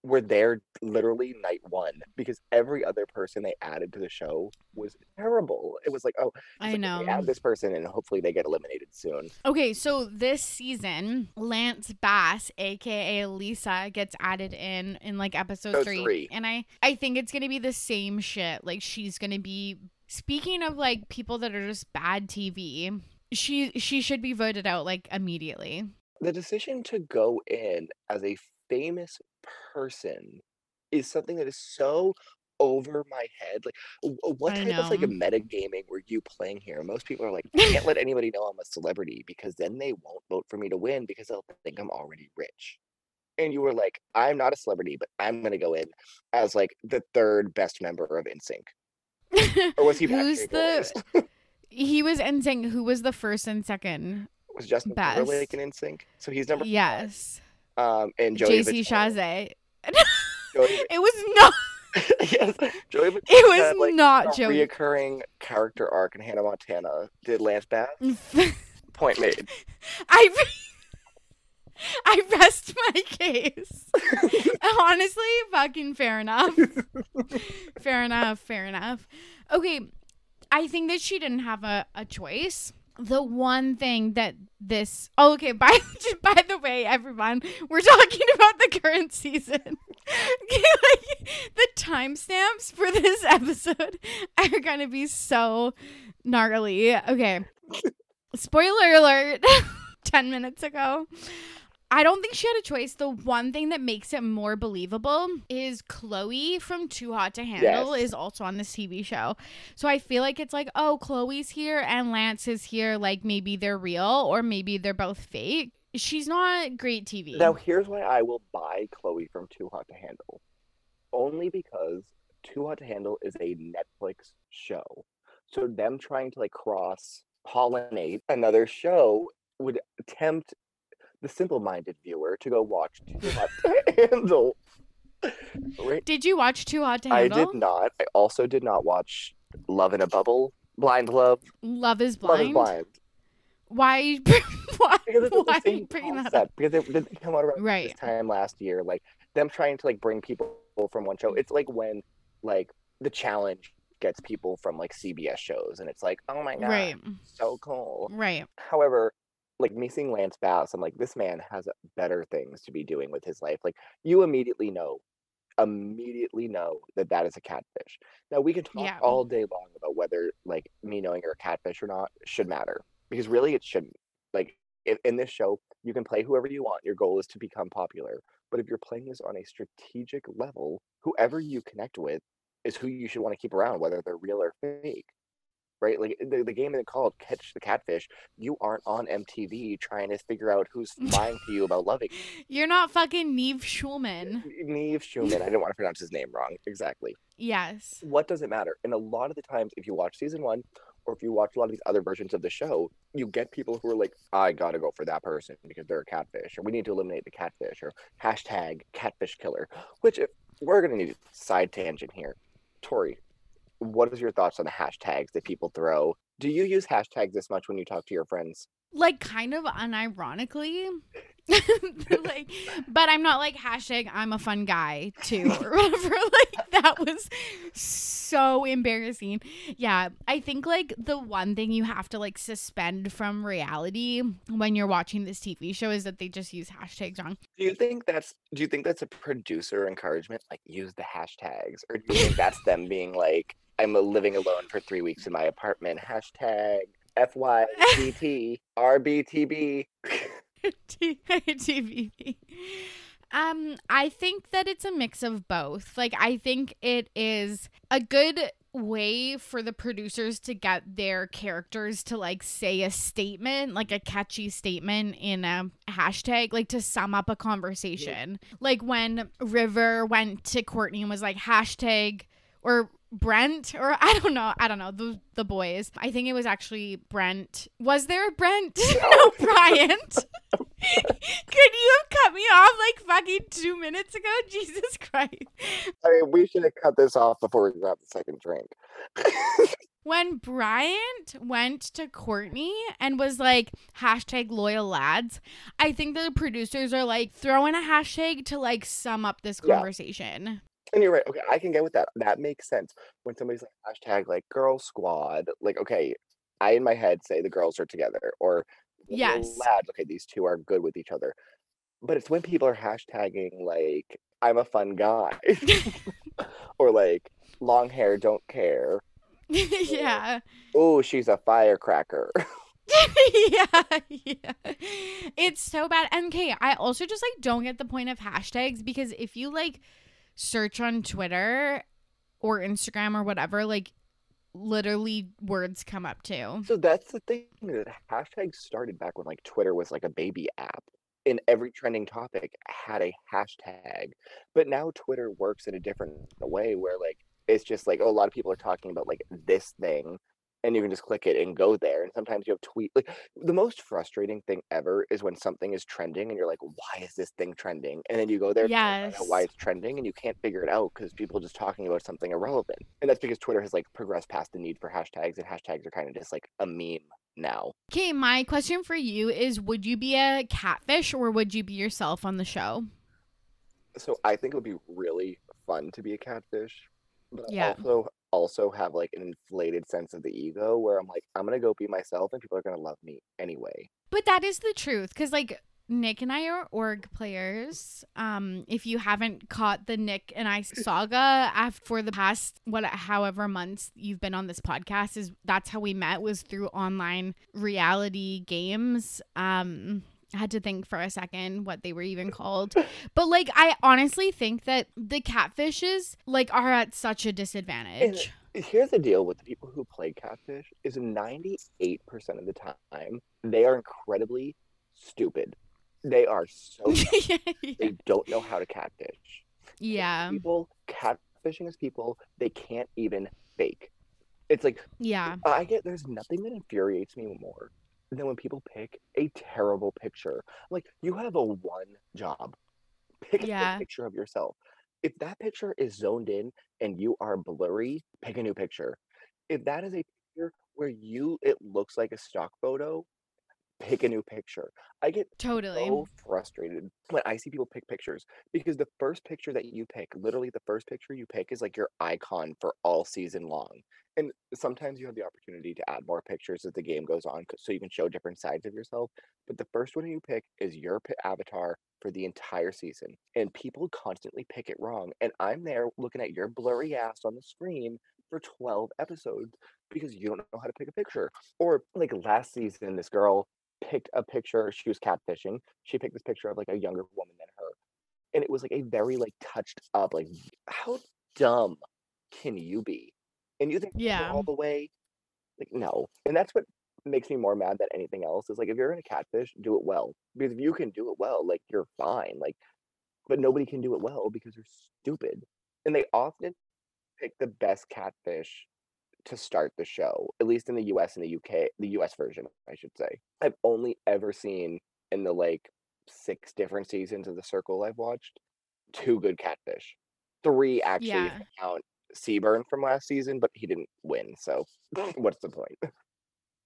were there literally night one because every other person they added to the show was terrible. It was like, oh, I like, know. add this person and hopefully they get eliminated soon. Okay, so this season, Lance Bass, aka Lisa, gets added in in like episode oh, three. three. and I I think it's gonna be the same shit. Like she's gonna be speaking of like people that are just bad TV. She she should be voted out like immediately. the decision to go in as a famous person is something that is so over my head. Like, what I type of like a know. metagaming were you playing here? Most people are like, I can't let anybody know I'm a celebrity because then they won't vote for me to win because they'll think I'm already rich. And you were like, I'm not a celebrity, but I'm gonna go in as like the third best member of NSYNC. Or was he Who's the? He was ending. Who was the first and second? was Justin best? Timberlake in NSYNC? So he's number Yes, um and Joey JC. Chasez. It was not. yes, Joey It was had, like, not Joey. reoccurring character arc in Hannah Montana. Did Lance Bass? Point made. I I rest my case. Honestly, fucking fair enough. fair enough. Fair enough. Okay, I think that she didn't have a, a choice. The one thing that this oh okay by by the way everyone we're talking about the current season. Like the timestamps for this episode are gonna be so gnarly. Okay. Spoiler alert 10 minutes ago I don't think she had a choice. The one thing that makes it more believable is Chloe from Too Hot to Handle Yes. is also on this TV show. So I feel like it's like, oh, Chloe's here and Lance is here. Like maybe they're real or maybe they're both fake. She's not great TV. Now here's why I will buy Chloe from Too Hot to Handle. Only because Too Hot to Handle is a Netflix show. So them trying to like cross pollinate another show would tempt the simple minded viewer to go watch Too Hot to Handle. Right? Did you watch Too Hot to Handle? I did not. I also did not watch Love in a Bubble. Blind Love. Love is Love blind. is blind. Why? why? because why are you bringing that up? Because it didn't come out around Right. this time last year. Like them trying to like bring people from one show. It's like when like the challenge gets people from like CBS shows, and it's like, oh my god, Right. so cool. Right. However, like me seeing Lance Bass, I'm like, this man has better things to be doing with his life. Like you immediately know, immediately know that that is a catfish. Now we can talk Yeah. all day long about whether like me knowing you're a catfish or not should matter because really it shouldn't. Like in, in this show, you can play whoever you want. Your goal is to become popular. But if you're playing this on a strategic level, whoever you connect with is who you should want to keep around, whether they're real or fake. Right? Like the, the game is called Catch the Catfish. You aren't on MTV trying to figure out who's lying to you about loving. You're not fucking Nev Schulman. Nev Schulman. I didn't want to pronounce his name wrong. Exactly. Yes. What does it matter? And a lot of the times, if you watch season one, or if you watch a lot of these other versions of the show, you get people who are like, I gotta go for that person because they're a catfish, or we need to eliminate the catfish, or hashtag catfish killer. Which, if we're gonna need a side tangent here, Tori, what is your thoughts on the hashtags that people throw? Do you use hashtags this much when you talk to your friends? Like kind of unironically. like but I'm not like hashtag I'm a fun guy too or whatever. Like that was so embarrassing. Yeah. I think like the one thing you have to like suspend from reality when you're watching this TV show is that they just use hashtags wrong. Do you think that's do you think that's a producer encouragement? Like use the hashtags, or do you think that's them being like, I'm living alone for three weeks in my apartment? Hashtag FYBT RBTB. T- Um, I think that it's a mix of both. Like, I think it is a good way for the producers to get their characters to like say a statement, like a catchy statement in a hashtag, like to sum up a conversation. Like when River went to Courtney and was like, hashtag or Brent or I don't know, I don't know, the the boys. I think it was actually Brent. Was there a Brent? no, Bryant. Could you have cut me off like fucking two minutes ago? Jesus Christ. I mean, we should have cut this off before we got the second drink. when Bryant went to Courtney and was like hashtag loyal lads, I think the producers are like throwing a hashtag to like sum up this Yeah. And you're right. Okay, I can get with that. That makes sense. When somebody's like hashtag like girl squad, like okay, I in my head say the girls are together or Yes. lads. Okay, these two are good with each other. But it's when people are hashtagging like I'm a fun guy or like long hair don't care. yeah. Oh, she's a firecracker. yeah, yeah. It's so bad. And okay, I also just like don't get the point of hashtags because if you like search on Twitter or Instagram or whatever, like literally words come up too. So that's the thing that hashtags started back when like Twitter was like a baby app. And every trending topic had a hashtag. But now Twitter works in a different way where like it's just like oh a lot of people are talking about like this thing and you can just click it and go there. And sometimes you have tweet like the most frustrating thing ever is when something is trending and you're like, why is this thing trending? And then you go there out why Yes. it's trending and you can't figure it out because people are just talking about something irrelevant. And that's because Twitter has like progressed past the need for hashtags and hashtags are kind of just like a meme now. Okay, my question for you is would you be a catfish or would you be yourself on the show? So I think it would be really fun to be a catfish, but Yeah. also also have like an inflated sense of the ego where I'm like, I'm gonna go be myself and people are gonna love me anyway. But that is the truth because, like, Nick and I are org players. Um, if you haven't caught the Nick and I saga after for the past what however months you've been on this podcast, is that's how we met was through online reality games. Um, I had to think for a second what they were even called. But like I honestly think that the catfishes like are at such a disadvantage. Here's the deal with the people who play catfish is 98% of the time they are incredibly stupid. They are so they don't know how to catfish. yeah. People catfishing as people, they can't even fake. It's like Yeah. I get there's nothing that infuriates me more than when people pick a terrible picture. Like you have a one job. Pick Yeah. a picture of yourself. If that picture is zoned in and you are blurry, pick a new picture. If that is a picture where you it looks like a stock photo, pick a new picture. I get Totally. so frustrated when I see people pick pictures because the first picture that you pick, literally the first picture you pick is like your icon for all season long. And sometimes you have the opportunity to add more pictures as the game goes on so you can show different sides of yourself. But the first one you pick is your avatar for the entire season. And people constantly pick it wrong. And I'm there looking at your blurry ass on the screen for 12 episodes because you don't know how to pick a picture. Or like last season, this girl picked a picture. She was catfishing. She picked this picture of like a younger woman than her, and it was like a very like touched up. Like, how dumb can you be? And you think Yeah. all the way? Like, no. And that's what makes me more mad than anything else. Is like if you're gonna catfish, do it well. Because if you can do it well, like you're fine. Like, but nobody can do it well because they're stupid. And they often pick the best catfish to start the show, at least in the US and the UK, the US version, I should say. I've only ever seen in the like six different seasons of The Circle I've watched two good catfish. Three actually Yeah. count Seaburn from last season, but he didn't win, so what's the point?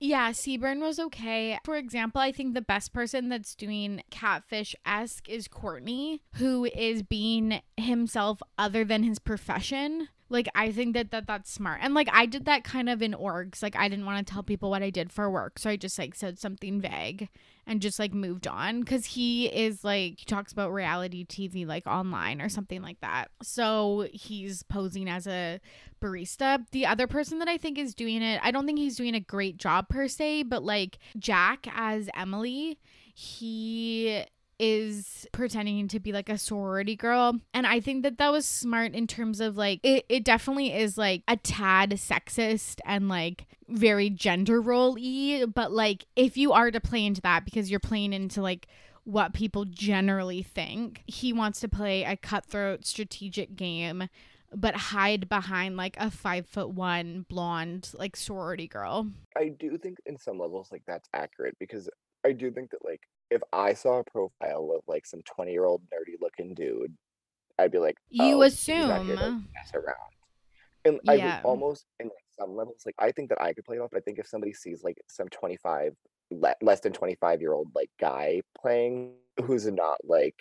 Yeah, Seaburn was okay. For example, I think the best person that's doing catfish esque is Courtney, who is being himself other than his profession. Like I think that, that that's smart. And like I did that kind of in orgs. Like I didn't want to tell people what I did for work, so I just like said something vague and just like moved on cuz he is like he talks about reality TV like online or something like that. So he's posing as a barista. The other person that I think is doing it, I don't think he's doing a great job per se, but like Jack as Emily, he is pretending to be like a sorority girl. And I think that that was smart in terms of like, it, it definitely is like a tad sexist and like very gender role y. But like, if you are to play into that because you're playing into like, what people generally think. He wants to play a cutthroat strategic game but hide behind like a five foot one blonde like sorority girl. I do think in some levels like that's accurate because I do think that like if I saw a profile of like some twenty year old nerdy looking dude, I'd be like, you oh, assume mess around. And yeah. I would almost in like some levels like I think that I could play it off. But I think if somebody sees like some twenty five le- less than twenty five year old like guy playing who's not like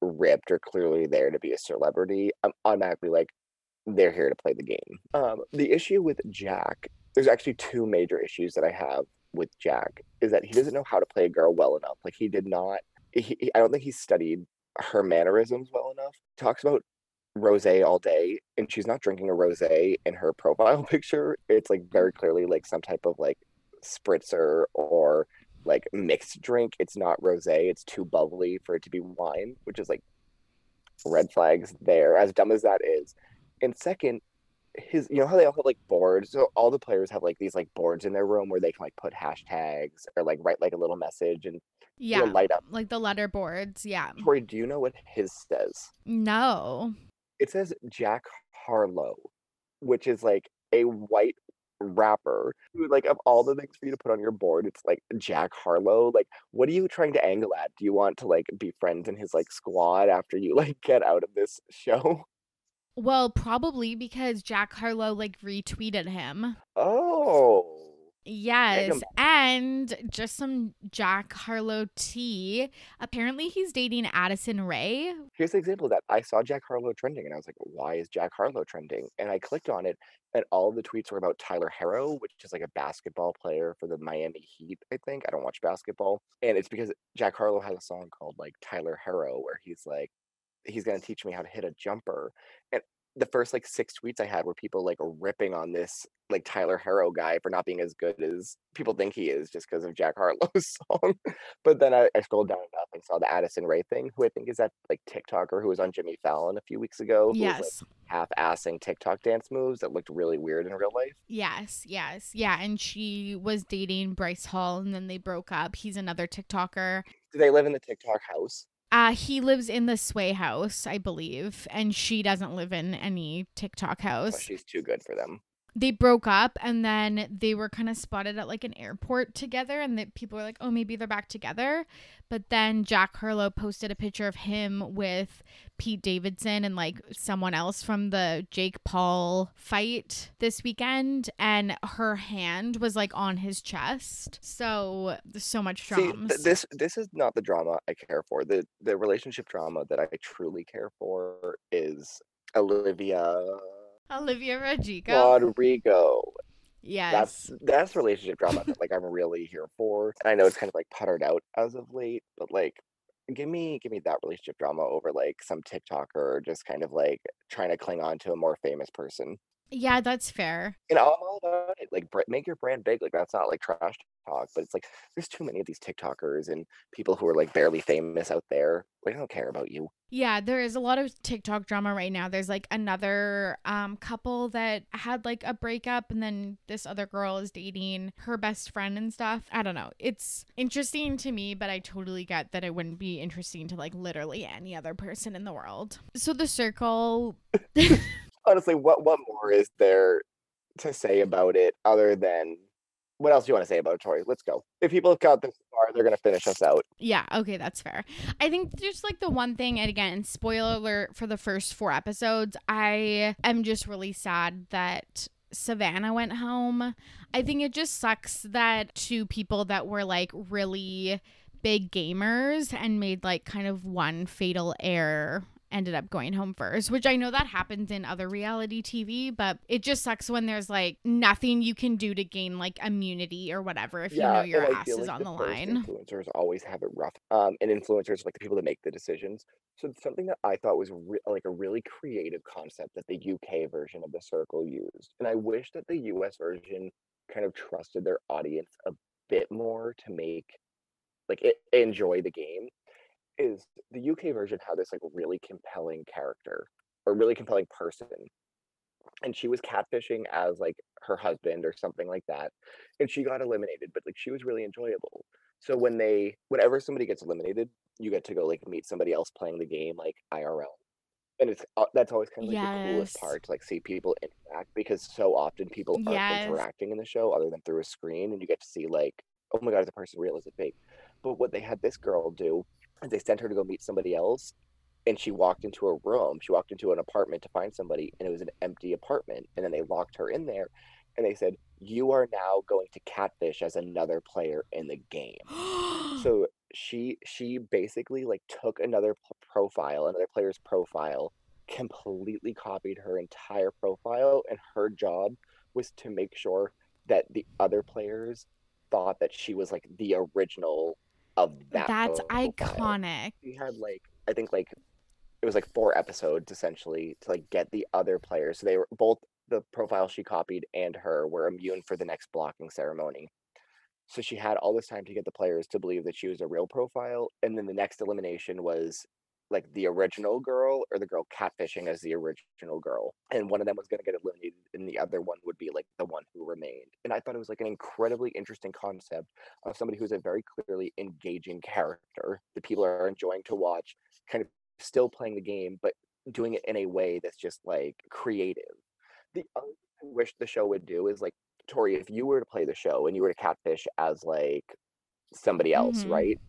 ripped or clearly there to be a celebrity, I'm automatically like, they're here to play the game. Um, the issue with Jack, there's actually two major issues that I have with Jack, is that he doesn't know how to play a girl well enough. Like he did not. He, I don't think he studied her mannerisms well enough. Talks about rose all day, and she's not drinking a rose in her profile picture. It's like very mm-hmm. clearly like some type of like spritzer or like mixed drink. It's not rose. It's too bubbly for it to be wine, which is like red flags there. As dumb as that is. And second, his you know how they all have like boards? So all the players have like these like boards in their room where they can like put hashtags or like write like a little message and yeah you know, light up. like the letter boards yeah. Tori, do you know what his says? No. It says jack harlow which is like a white rapper who like of all the things for you to put on your board it's like jack harlow. Like what are you trying to angle at? Do you want to like be friends in his like squad after you like get out of this show well probably because jack harlow like retweeted him oh Yes, and just some Jack Harlow tea. Apparently, he's dating Addison Rae. Here's the example of that. I saw Jack Harlow trending, and I was like, "Why is Jack Harlow trending?" And I clicked on it, and all the tweets were about Tyler Herro, which is like a basketball player for the Miami Heat. I think I don't watch basketball, and it's because Jack Harlow has a song called like Tyler Herro, where he's like, he's gonna teach me how to hit a jumper, and the first like six tweets I had were people like ripping on this like Tyler Herro guy for not being as good as people think he is just because of Jack Harlow's song. but then I, I, scrolled down enough and saw the Addison Rae thing, who I think is that like TikToker who was on Jimmy Fallon a few weeks ago. yes. Was, like, half assing TikTok dance moves that looked really weird in real life. Yes, yes. Yeah. And she was dating Bryce Hall and then they broke up. He's another TikToker. Do they live in the TikTok house? Uh, he lives in the Sway house, I believe, and she doesn't live in any TikTok house. Oh, she's too good for them they broke up and then they were kind of spotted at like an airport together and that people were like oh maybe they're back together. But then jack harlow posted a picture of him with pete davidson and like someone else from the jake paul fight this weekend and her hand was like on his chest. So so much drama. th- this this is not the drama i care for. The the relationship drama that i truly care for is olivia Olivia Rodrigo. Rodrigo. Yes. That's that's relationship drama that like I'm really here for. And I know it's kind of like puttered out as of late, but like give me give me that relationship drama over like some TikToker just kind of like trying to cling on to a more famous person. Yeah, that's fair. You know, I'm all about it. Like, make your brand big. Like, that's not like trash talk, but it's like there's too many of these TikTokers and people who are like barely famous out there. Like, I don't care about you. Yeah, there is a lot of TikTok drama right now. There's like another um couple that had like a breakup and then this other girl is dating her best friend and stuff. I don't know. It's interesting to me, but I totally get that it wouldn't be interesting to like literally any other person in the world. So the circle honestly, what what more is there to say about it other than what else do you want to say about Tori? Let's go. If people have got this far, they're gonna finish us out. Yeah, okay, that's fair. I think just like the one thing, and again, spoiler alert for the first four episodes, I am just really sad that Savannah went home. I think it just sucks that two people that were like really big gamers and made like kind of one fatal error ended up going home first, which I know that happens in other reality TV, but it just sucks when there's like nothing you can do to gain like immunity or whatever if yeah, you know your ass is like on the, the line. Influencers always have it rough. Um, and influencers like the people that make the decisions. So something that I thought was re- like a really creative concept that the UK version of the circle used, and I wish that the US version kind of trusted their audience a bit more to make like it, enjoy the game is the UK version had this like really compelling character or really compelling person. And she was catfishing as like her husband or something like that. And she got eliminated, but like she was really enjoyable. So when they whenever somebody gets eliminated, you get to go like meet somebody else playing the game like IRL. And it's uh, that's always kind of like the coolest part to like see people interact because so often people aren't Yes. interacting in the show other than through a screen and you get to see like, oh my god, is the person real? Is it fake? But what they had this girl do they sent her to go meet somebody else and she walked into a room. She walked into an apartment to find somebody and it was an empty apartment. And then they locked her in there and they said, You are now going to catfish as another player in the game. So she she basically like took another p- profile, another player's profile, completely copied her entire profile, and her job was to make sure that the other players thought that she was like the original of that. That's iconic. She had like I think like it was like four episodes essentially to like get the other players. So they were both the profile she copied and her were immune for the next blocking ceremony. So she had all this time to get the players to believe that she was a real profile, and then the next elimination was like the original girl or the girl catfishing as the original girl, and one of them was going to get eliminated, and the other one would be like the one who remained. And I thought it was like an incredibly interesting concept of somebody who's a very clearly engaging character that people are enjoying to watch, kind of still playing the game, but doing it in a way that's just like creative. The other thing I wish the show would do is like Tori, if you were to play the show and you were to catfish as like somebody else, Mhm. right?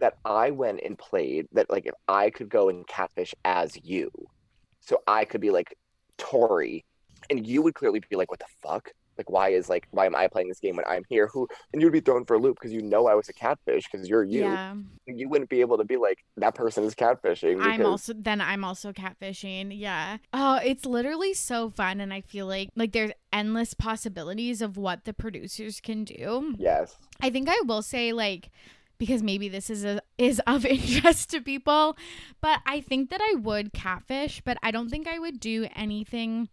That I went and played that like if I could go and catfish as you. So I could be like Tori and you would clearly be like, What the fuck? Like why is like why am I playing this game when I'm here? Who and you'd be thrown for a loop because you know I was a catfish because you're you. Yeah. You wouldn't be able to be like that person is catfishing because I'm also then I'm also catfishing. Yeah. Oh, it's literally so fun and I feel like like there's endless possibilities of what the producers can do. yes. I think I will say like because maybe this is a, is of interest to people, but I think that I would catfish, but I don't think I would do anything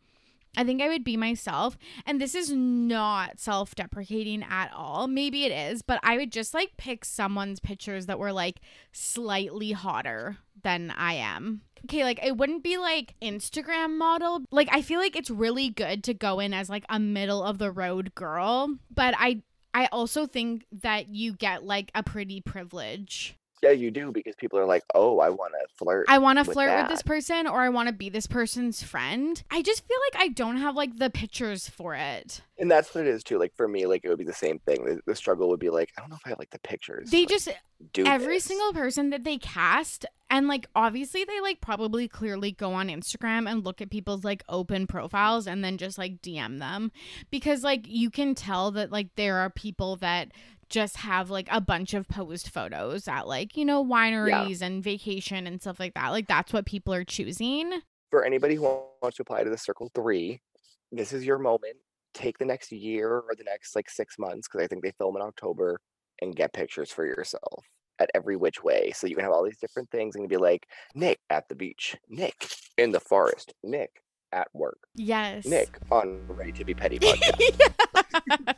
I think I would be myself. And this is not self deprecating at all. Maybe it is, but I would just like pick someone's pictures that were like slightly hotter than I am. Okay, like it wouldn't be like Instagram model. Like I feel like it's really good to go in as like a middle of the road girl, but I I also think that you get like a pretty privilege. Yeah, you do because people are like, Oh, I wanna flirt. I want to flirt with this person or I want to be this person's friend. I just feel like I don't have like the pictures for it. And that's what it is too. Like for me, like it would be the same thing. The, the struggle would be like, I don't know if I have like the pictures. They like, just do every this. single person that they cast and like obviously they like probably clearly go on Instagram and look at people's like open profiles and then just like DM them because like you can tell that like there are people that just have like a bunch of posed photos at like you know wineries and vacation and stuff like that like that's what people are choosing for anybody who wants to apply to the Circle Three, this is your moment. Take the next year or the next like six months because I think they film in October and get pictures for yourself at every which way. So you can have all these different things and be like Nick at the beach, Nick in the forest, Nick at work, yes. Nick on Ready to Be Petty podcast.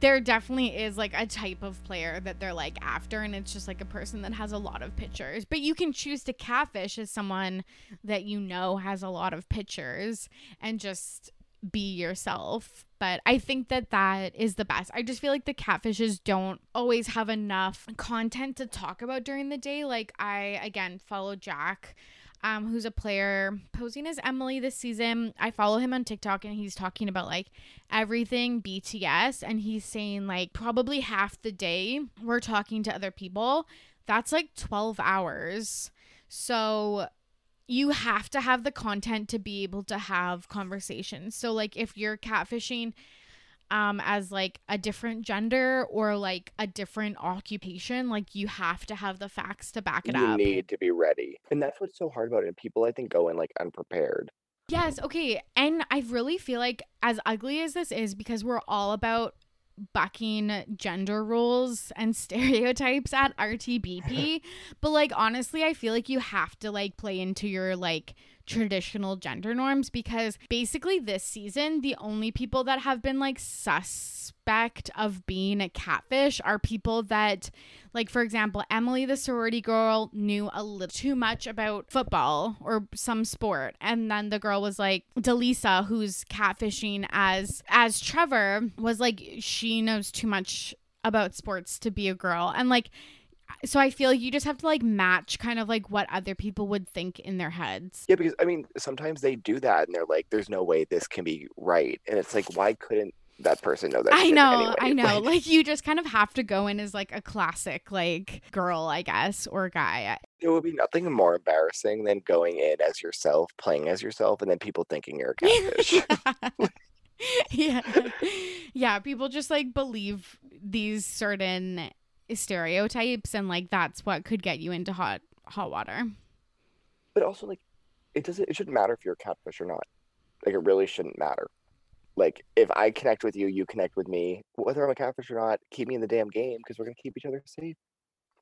there definitely is like a type of player that they're like after and it's just like a person that has a lot of pictures. But you can choose to catfish as someone that you know has a lot of pictures and just be yourself. But i think that that is the best. I just feel like the catfishes don't always have enough content to talk about during the day. Like i again follow jack um, who's a player posing as Emily this season. I follow him on TikTok and he's talking about like everything BTS and he's saying like probably half the day we're talking to other people. That's like 12 hours. So you have to have the content to be able to have conversations. So like if you're catfishing um as like a different gender or like a different occupation, like you have to have the facts to back it you up. You need to be ready, and that's what's so hard about it. People, I think, go in like unprepared. Yes, okay. And I really feel like as ugly as this is because we're all about bucking gender roles and stereotypes at RTBP, but like honestly, I feel like you have to like play into your like traditional gender norms because basically this season the only people that have been like suspect of being a catfish are people that like for example Emily the sorority girl knew a little too much about football or some sport. And then the girl was like Delisa who's catfishing as as Trevor was like she knows too much about sports to be a girl. And like so I feel you just have to like match kind of like what other people would think in their heads. Yeah, because I mean, sometimes they do that and they're like, "There's no way this can be right," and it's like, why couldn't that person know that? I know, anyway? I know. Like, Like you just kind of have to go in as like a classic like girl, I guess, or guy. there would be nothing more embarrassing than going in as yourself, playing as yourself, and then people thinking you're a catfish. yeah. Yeah, people just like believe these certain stereotypes and like that's what could get you into hot hot water. but also, like, it doesn't. It shouldn't matter if you're a catfish or not. Like, it really shouldn't matter. Like, if I connect with you, you connect with me. Whether I'm a catfish or not, keep me in the damn game because we're gonna keep each other safe.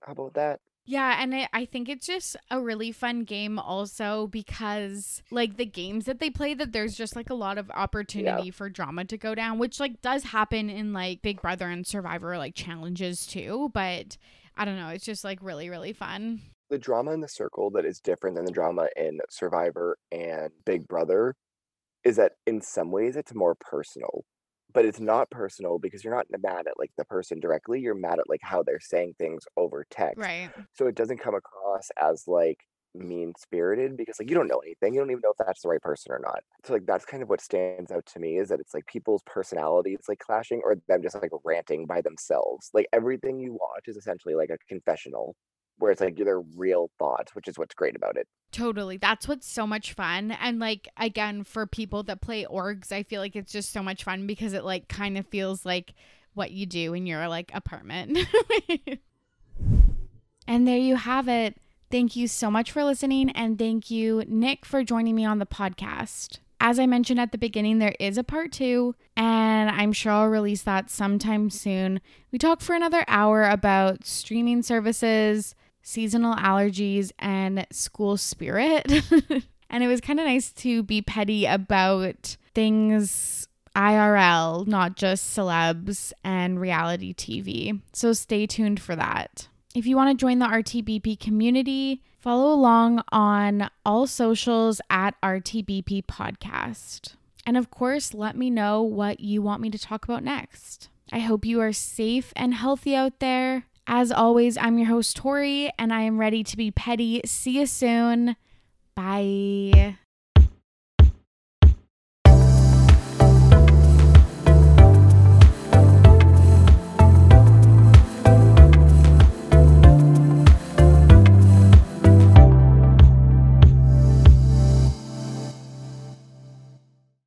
How about that? Yeah, and I, I think it's just a really fun game also because like the games that they play that there's just like a lot of opportunity for drama to go down, which like does happen in like Big Brother and Survivor like challenges too, but I don't know, it's just like really really fun. the drama in the circle that is different than the drama in Survivor and Big Brother is that in some ways it's more personal, but it's not personal because you're not mad at like the person directly. You're mad at like how they're saying things over text. Right. So it doesn't come across as like mean spirited because like you don't know anything. You don't even know if that's the right person or not. So like that's kind of what stands out to me is that it's like people's personalities like clashing or them just like ranting by themselves. Like everything you watch is essentially like a confessional where it's like their real thoughts, which is what's great about it. Totally. That's what's so much fun. And like again, for people that play orgs, I feel like it's just so much fun because it like kind of feels like what you do in your like apartment. and there you have it. Thank you so much for listening and thank you Nick for joining me on the podcast. As I mentioned at the beginning, there is a part 2 and I'm sure I'll release that sometime soon. We talk for another hour about streaming services, seasonal allergies, and school spirit. and it was kind of nice to be petty about things IRL, not just celebs and reality TV. So stay tuned for that. If you want to join the RTBP community, follow along on all socials at RTBP Podcast. And of course, let me know what you want me to talk about next. I hope you are safe and healthy out there. As always, I'm your host, Tori, and I am ready to be petty. See you soon. Bye.